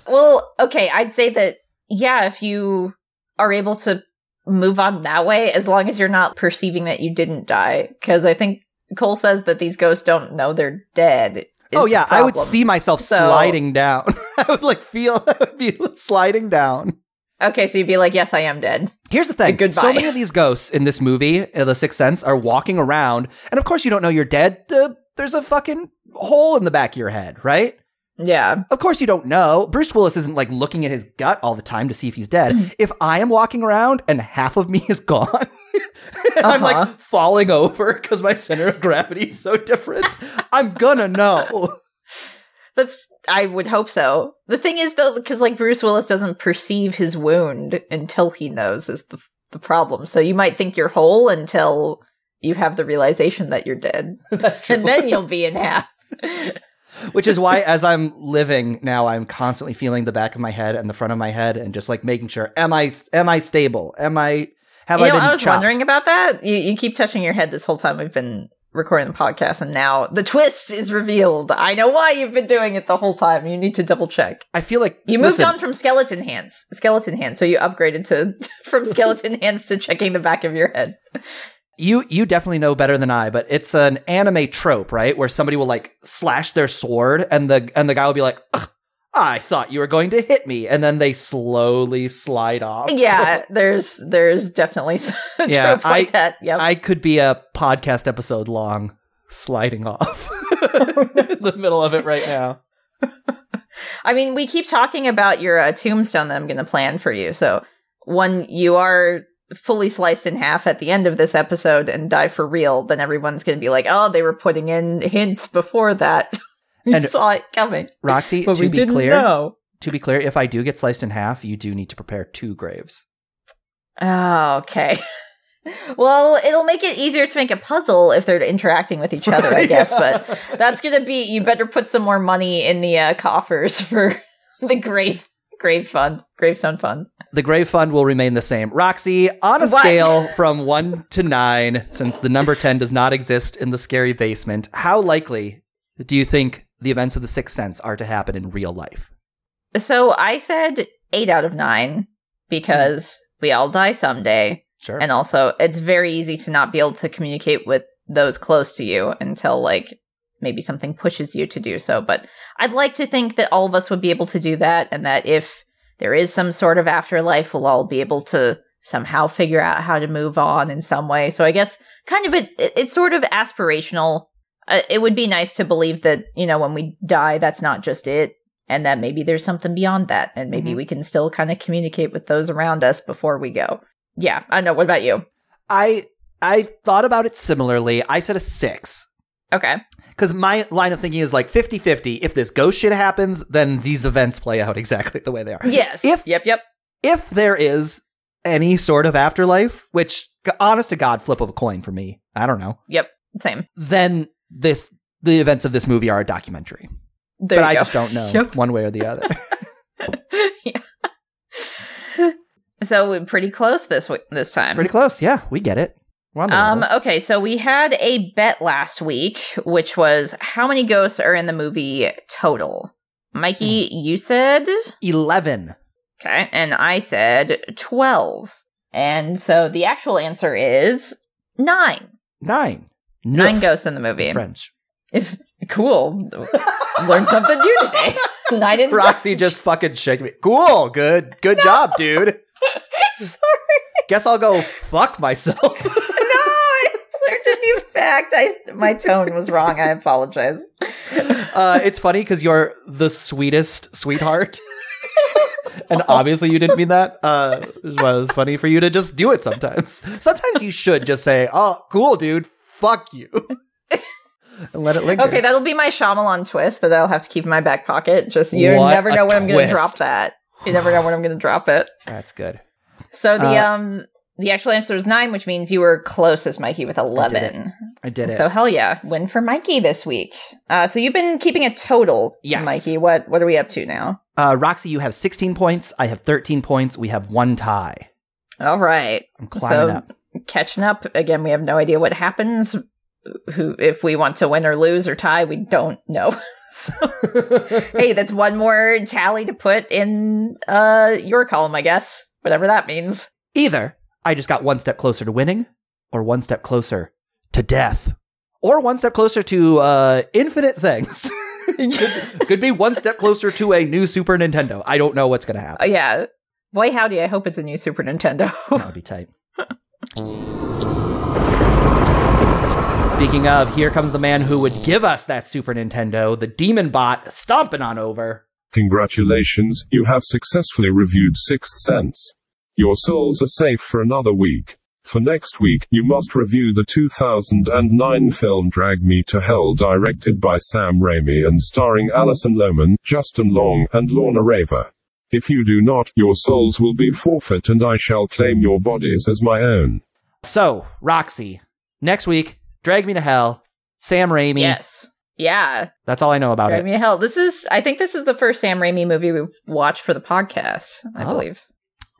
well, okay, I'd say that yeah, if you are able to move on that way, as long as you're not perceiving that you didn't die, because I think Cole says that these ghosts don't know they're dead. oh yeah, I would see myself So- sliding down. I would like feel I would be sliding down. Okay, so you'd be like, "Yes, I am dead." Here's the thing: Goodbye. so many of these ghosts in this movie, uh, The Sixth Sense, are walking around, and of course you don't know you're dead. The, there's a fucking hole in the back of your head, right? Yeah, Of course you don't know. Bruce Willis isn't like looking at his gut all the time to see if he's dead. if I am walking around and half of me is gone, and I'm Uh-huh. like falling over because my center of gravity is so different, I'm gonna know. that's. I would hope so. The thing is, though, because like Bruce Willis doesn't perceive his wound until he knows is the the problem. So you might think you're whole until you have the realization that you're dead, That's true. and then you'll be in half. Which is why, as I'm living now, I'm constantly feeling the back of my head and the front of my head, and just like making sure: am I am I stable? Am I have you I know, been I was chopped? wondering about that. You, you keep touching your head this whole time we've been recording the podcast, and now the twist is revealed. I know why you've been doing it the whole time. You need to double check. I feel like You moved listen, on from skeleton hands, skeleton hands, so you upgraded to from skeleton hands to checking the back of your head. You you definitely know better than I, but it's an anime trope, right? Where somebody will like slash their sword, and the and the guy will be like, "Ugh, "I thought you were going to hit me," and then they slowly slide off. Yeah, there's there's definitely Yeah, trope like that. Yep. I could be a podcast episode long, sliding off in the middle of it right now. I mean, we keep talking about your uh, tombstone that I'm going to plan for you. So when you are fully sliced in half at the end of this episode and die for real, then everyone's going to be like, "Oh, they were putting in hints before that. we And- saw it coming, Roxy, but to we be didn't clear, know." to be clear, if I do get sliced in half, you do need to prepare two graves. Oh, okay. well, it'll make it easier to make a puzzle if they're interacting with each other, I guess. But that's going to be. You better put some more money in the uh, coffers for the grave grave fund, gravestone fund. The grave fund will remain the same. Roxy, on a What? scale from one to nine, since the number 10 does not exist in the scary basement, how likely do you think the events of the Sixth Sense are to happen in real life? So I said eight out of nine because hmm. we all die someday. Sure. And also, it's very easy to not be able to communicate with those close to you until, like, maybe something pushes you to do so. But I'd like to think that all of us would be able to do that, and that if there is some sort of afterlife, we'll all be able to somehow figure out how to move on in some way. So I guess kind of it, it- it's sort of aspirational. uh, it would be nice to believe that you know when we die, that's not just it, and that maybe there's something beyond that, and maybe Mhm. we can still kind of communicate with those around us before we go. Yeah, I know. What about you? I I thought about it similarly. I said a six. Okay. Because my line of thinking is like 50 50. If this ghost shit happens, then these events play out exactly the way they are. Yes. If- yep. Yep. If there is any sort of afterlife, which, honest to God, flip of a coin for me, I don't know, Yep. Same. then this the events of this movie are a documentary. There but I go. just don't know Yep. one way or the other. yeah. So we're pretty close this w- this time. Pretty close. Yeah, we get it. The Um, okay, so we had a bet last week, which was how many ghosts are in the movie total? Mikey, Hmm. you said 11. okay, and I said twelve. And so the actual answer is nine. Nine. Nine Neuf ghosts in the movie. French. If cool. Learned something new today. Nine in Roxy just fucking shaking me. Cool. Good. Good job, dude. Sorry. Guess I'll go fuck myself. No, I learned a new fact. I my tone was wrong. I apologize. uh, it's funny because you're the sweetest sweetheart. and obviously you didn't mean that. Uh, which why it was funny for you to just do it sometimes. Sometimes you should just say, oh, cool, dude. Fuck you. and let it linger. Okay, that'll be my Shyamalan twist that I'll have to keep in my back pocket. Just you What never know when I'm going to drop that. You never know when I'm going to drop it. That's good. So the Uh, um the actual answer was nine, which means you were closest, Mikey, with eleven. I did it. So hell yeah, win for Mikey this week. Uh, so you've been keeping a total, Yes. Mikey. What what are we up to now? Uh, Roxy, you have 16 points. I have 13 points. We have one tie. All right, I'm climbing So- up. catching up again. We have no idea what happens. Who if we want to win or lose or tie, we don't know. so, hey, that's one more tally to put in uh your column, I guess. Whatever that means. Either I just got one step closer to winning, or one step closer to death, or one step closer to uh, infinite things. could, could be one step closer to a new Super Nintendo. I don't know what's going to Uh, happen. yeah. Boy, howdy, I hope it's a new Super Nintendo. That would be tight. Speaking of, here comes the man who would give us that Super Nintendo, the demon bot, stomping on over. Congratulations, you have successfully reviewed Sixth Sense. Your souls are safe for another week. For next week, you must review the 2009 film Drag Me to Hell, directed by Sam Raimi and starring Alison Lohman, Justin Long, and Lorna Raver. If you do not, your souls will be forfeit and I shall claim your bodies as my own. So, Roxy, next week, Drag Me to Hell, Sam Raimi. yes. Yeah. That's all I know about Drag it. me to hell. This is I think this is the first Sam Raimi movie we've watched for the podcast, I Oh. believe.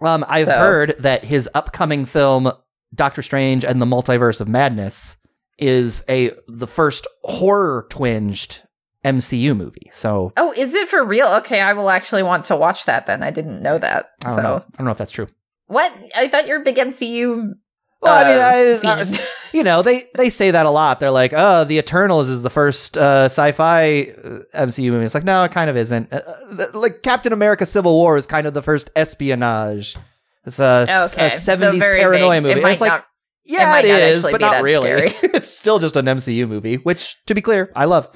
Um, I've So- heard that his upcoming film, Doctor Strange and the Multiverse of Madness, is a the first horror twinged MCU movie. So Oh, is it for real? Okay, I will actually want to watch that then. I didn't know that. I so know. I don't know if that's true. what? I thought you're a big MCU. Well, I mean, uh, I- fiend. You know, they they say that a lot. They're like, "Oh, the Eternals is the first uh, sci-fi uh, MCU movie." It's like, no, it kind of isn't. Uh, uh, like Captain America: Civil War is kind of the first espionage. It's a, okay, so 70s very paranoia vague. movie. It it's like, not. Yeah, it not is, but not really. it's still just an MCU movie, which, to be clear, I love.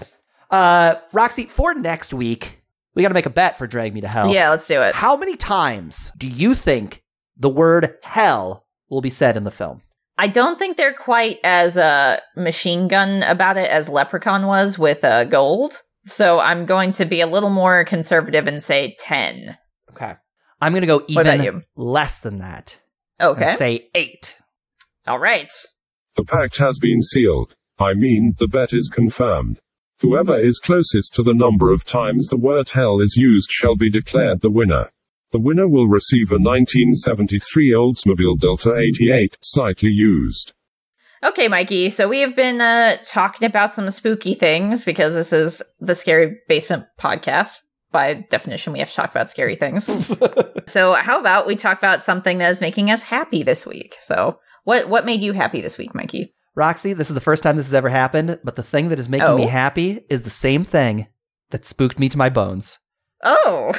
Uh, Roxy, for next week, we got to make a bet for Drag Me to Hell. Yeah, let's do it. How many times do you think the word hell will be said in the film? I don't think they're quite as uh, machine gun about it as Leprechaun was with uh, Gold. So I'm going to be a little more conservative and say 10. Okay. I'm going to go even less than that. Okay. And say eight. All right. The pact has been sealed. I mean, the bet is confirmed. Whoever is closest to the number of times the word hell is used shall be declared the winner. The winner will receive a 1973 Oldsmobile Delta 88, slightly used. Okay, Mikey. So we have been uh, talking about some spooky things because this is the Scary Basement podcast. By definition, we have to talk about scary things. so how about we talk about something that is making us happy this week? So what what made you happy this week, Mikey? Roxy, this is the first time this has ever happened, but the thing that is making me Oh. happy is the same thing that spooked me to my bones. Oh,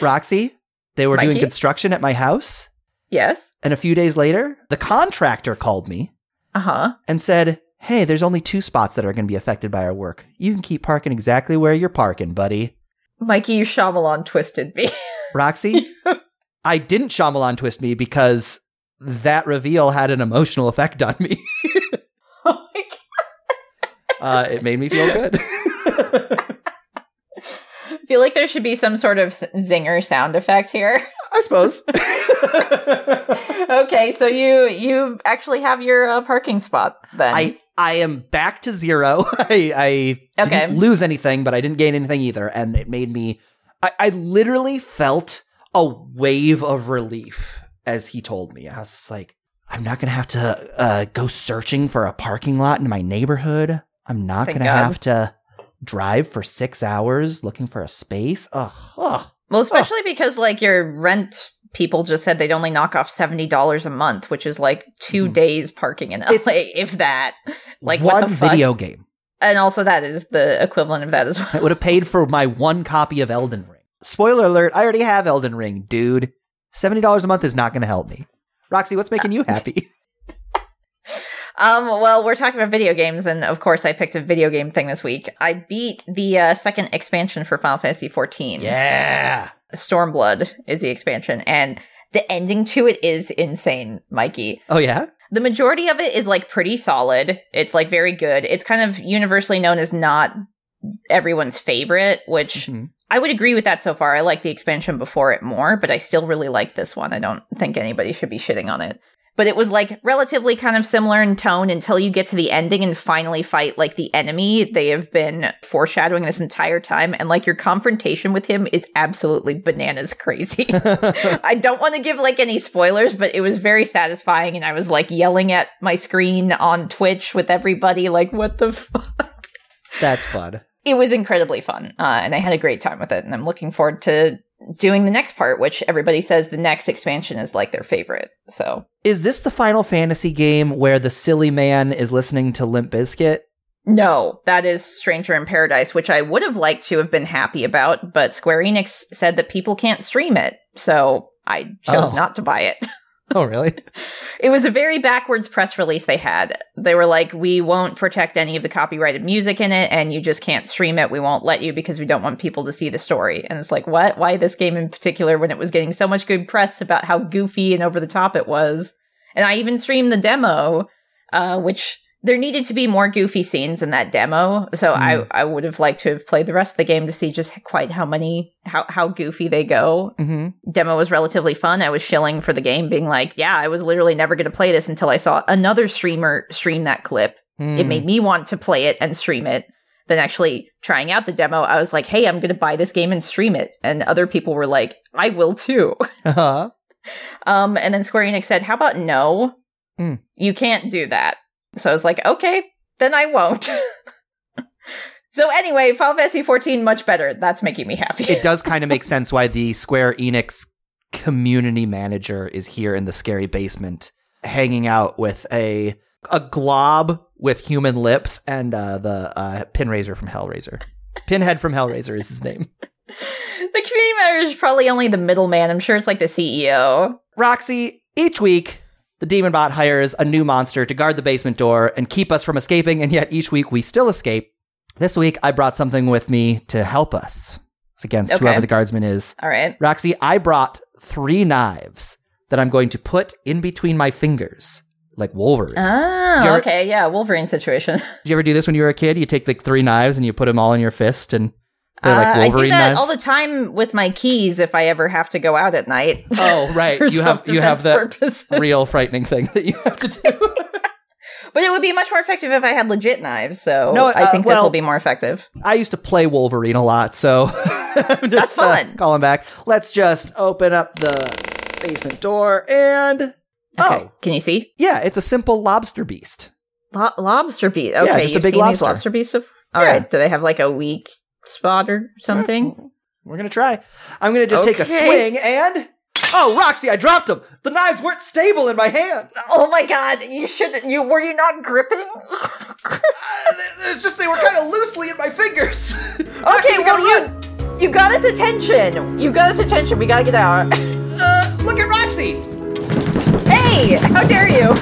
Roxy, they were doing construction at my house, yes. and a few days later, the contractor called me Uh huh. and said, hey, there's only two spots that are going to be affected by our work. You can keep parking exactly where you're parking, buddy. Mikey, you Shyamalan twisted me. Roxy, I didn't Shyamalan twist me because that reveal had an emotional effect on me. oh my God. uh, it made me feel good. Feel like there should be some sort of zinger sound effect here. I suppose. okay, so you you actually have your uh, parking spot then. I I am back to zero. I, I Okay. didn't lose anything, but I didn't gain anything either, and it made me. I, I literally felt a wave of relief as he told me. I was like, I'm not gonna have to uh, go searching for a parking lot in my neighborhood. I'm not Thank gonna God. have to drive for six hours looking for a space. Ugh. ugh. well, especially because like your rent people just said they'd only knock off seventy dollars a month, which is like 2 Mhm. days parking in LA, It's- if that. Like one what the fuck? video game. And also that is the equivalent of that as well. It would have paid for my one copy of Elden Ring. Spoiler alert, I already have Elden Ring, dude. $70 a month is not going to help me. Roxy, what's making you happy? Um, well, we're talking about video games, and of course, I picked a video game thing this week. I beat the uh, second expansion for Final Fantasy XIV. yeah. Stormblood is the expansion, and the ending to it is insane, Mikey. Oh, yeah? The majority of it is like pretty solid. It's like very good. It's kind of universally known as not everyone's favorite, which Mhm. I would agree with that so far. I like the expansion before it more, but I still really like this one. I don't think anybody should be shitting on it. But it was like relatively kind of similar in tone until you get to the ending and finally fight like the enemy. They have been foreshadowing this entire time, and like your confrontation with him is absolutely bananas crazy. I don't want to give like any spoilers, but it was very satisfying, and I was like yelling at my screen on Twitch with everybody, like, what the fuck? That's fun. it was incredibly fun uh, and i had a great time with it and i'm looking forward to doing the next part which everybody says the next expansion is like their favorite so Is this the Final Fantasy game where the silly man is listening to Limp Bizkit? no that is stranger in paradise which i would have liked to have been happy about but square enix said that people can't stream it so i chose Oh. not to buy it Oh, really? it was a very backwards press release they had. They were like we won't protect any of the copyrighted music in it and you just can't stream it. We won't let you because we don't want people to see the story. And it's like what? Why this game in particular when it was getting so much good press about how goofy and over the top it was? And i even streamed the demo uh, which there needed to be more goofy scenes in that demo so Mm. i i would have liked to have played the rest of the game to see just quite how many how how goofy they go Mm-hmm. demo was relatively fun. I was shilling for the game, being like, yeah, I was literally never going to play this until I saw another streamer stream that clip. Mm. It made me want to play it and stream it. Then actually trying out the demo, I was like, hey, I'm going to buy this game and stream it. And other people were like, I will too. Uh-huh. Um, and then Square Enix said, how about no? Mm. You can't do that. So I was like, okay, then I won't. so anyway, Final Fantasy 14, much better. That's making me happy. It does kind of make sense why the Square Enix community manager is here in the scary basement, hanging out with a a glob with human lips and uh, the uh, Pinraiser from Hellraiser. Pinhead from Hellraiser is his name. the community manager is probably only the middleman. I'm sure it's like the CEO. Roxy, each week the demon bot hires a new monster to guard the basement door and keep us from escaping, and yet each week we still escape. This week I brought something with me to help us against Okay. whoever the guardsman is. All right. Roxy, I brought three knives that I'm going to put in between my fingers, like Wolverine. Oh, ever- okay. Yeah, Wolverine situation. Did you ever do this when you were a kid? You take like three knives and you put them all in your fist, and like Uh, I do that knives. all the time with my keys if I ever have to go out at night. oh, right. You have you have that purposes. real frightening thing that you have to do. But it would be much more effective if I had legit knives. So No, I uh, think this will be more effective. I used to play Wolverine a lot, so just, That's fun. Uh, calling back. Let's just open up the basement door and Okay. oh, Can you see? yeah, it's a simple lobster beast. Lo- lobster beast. Okay, just you've big seen lobster. these lobster beasts. Of- All right. Yeah. Do they have like a weak spot or something? We're gonna try. I'm gonna just take a swing and oh, Roxy, I dropped them. The knives weren't stable in my hand. Oh my god! You shouldn't. You were you not gripping? Uh, It's just they were kind of loosely in my fingers. okay, well you you got its attention. You got its attention. We gotta get out. Uh, look at Roxy. Hey! How dare you?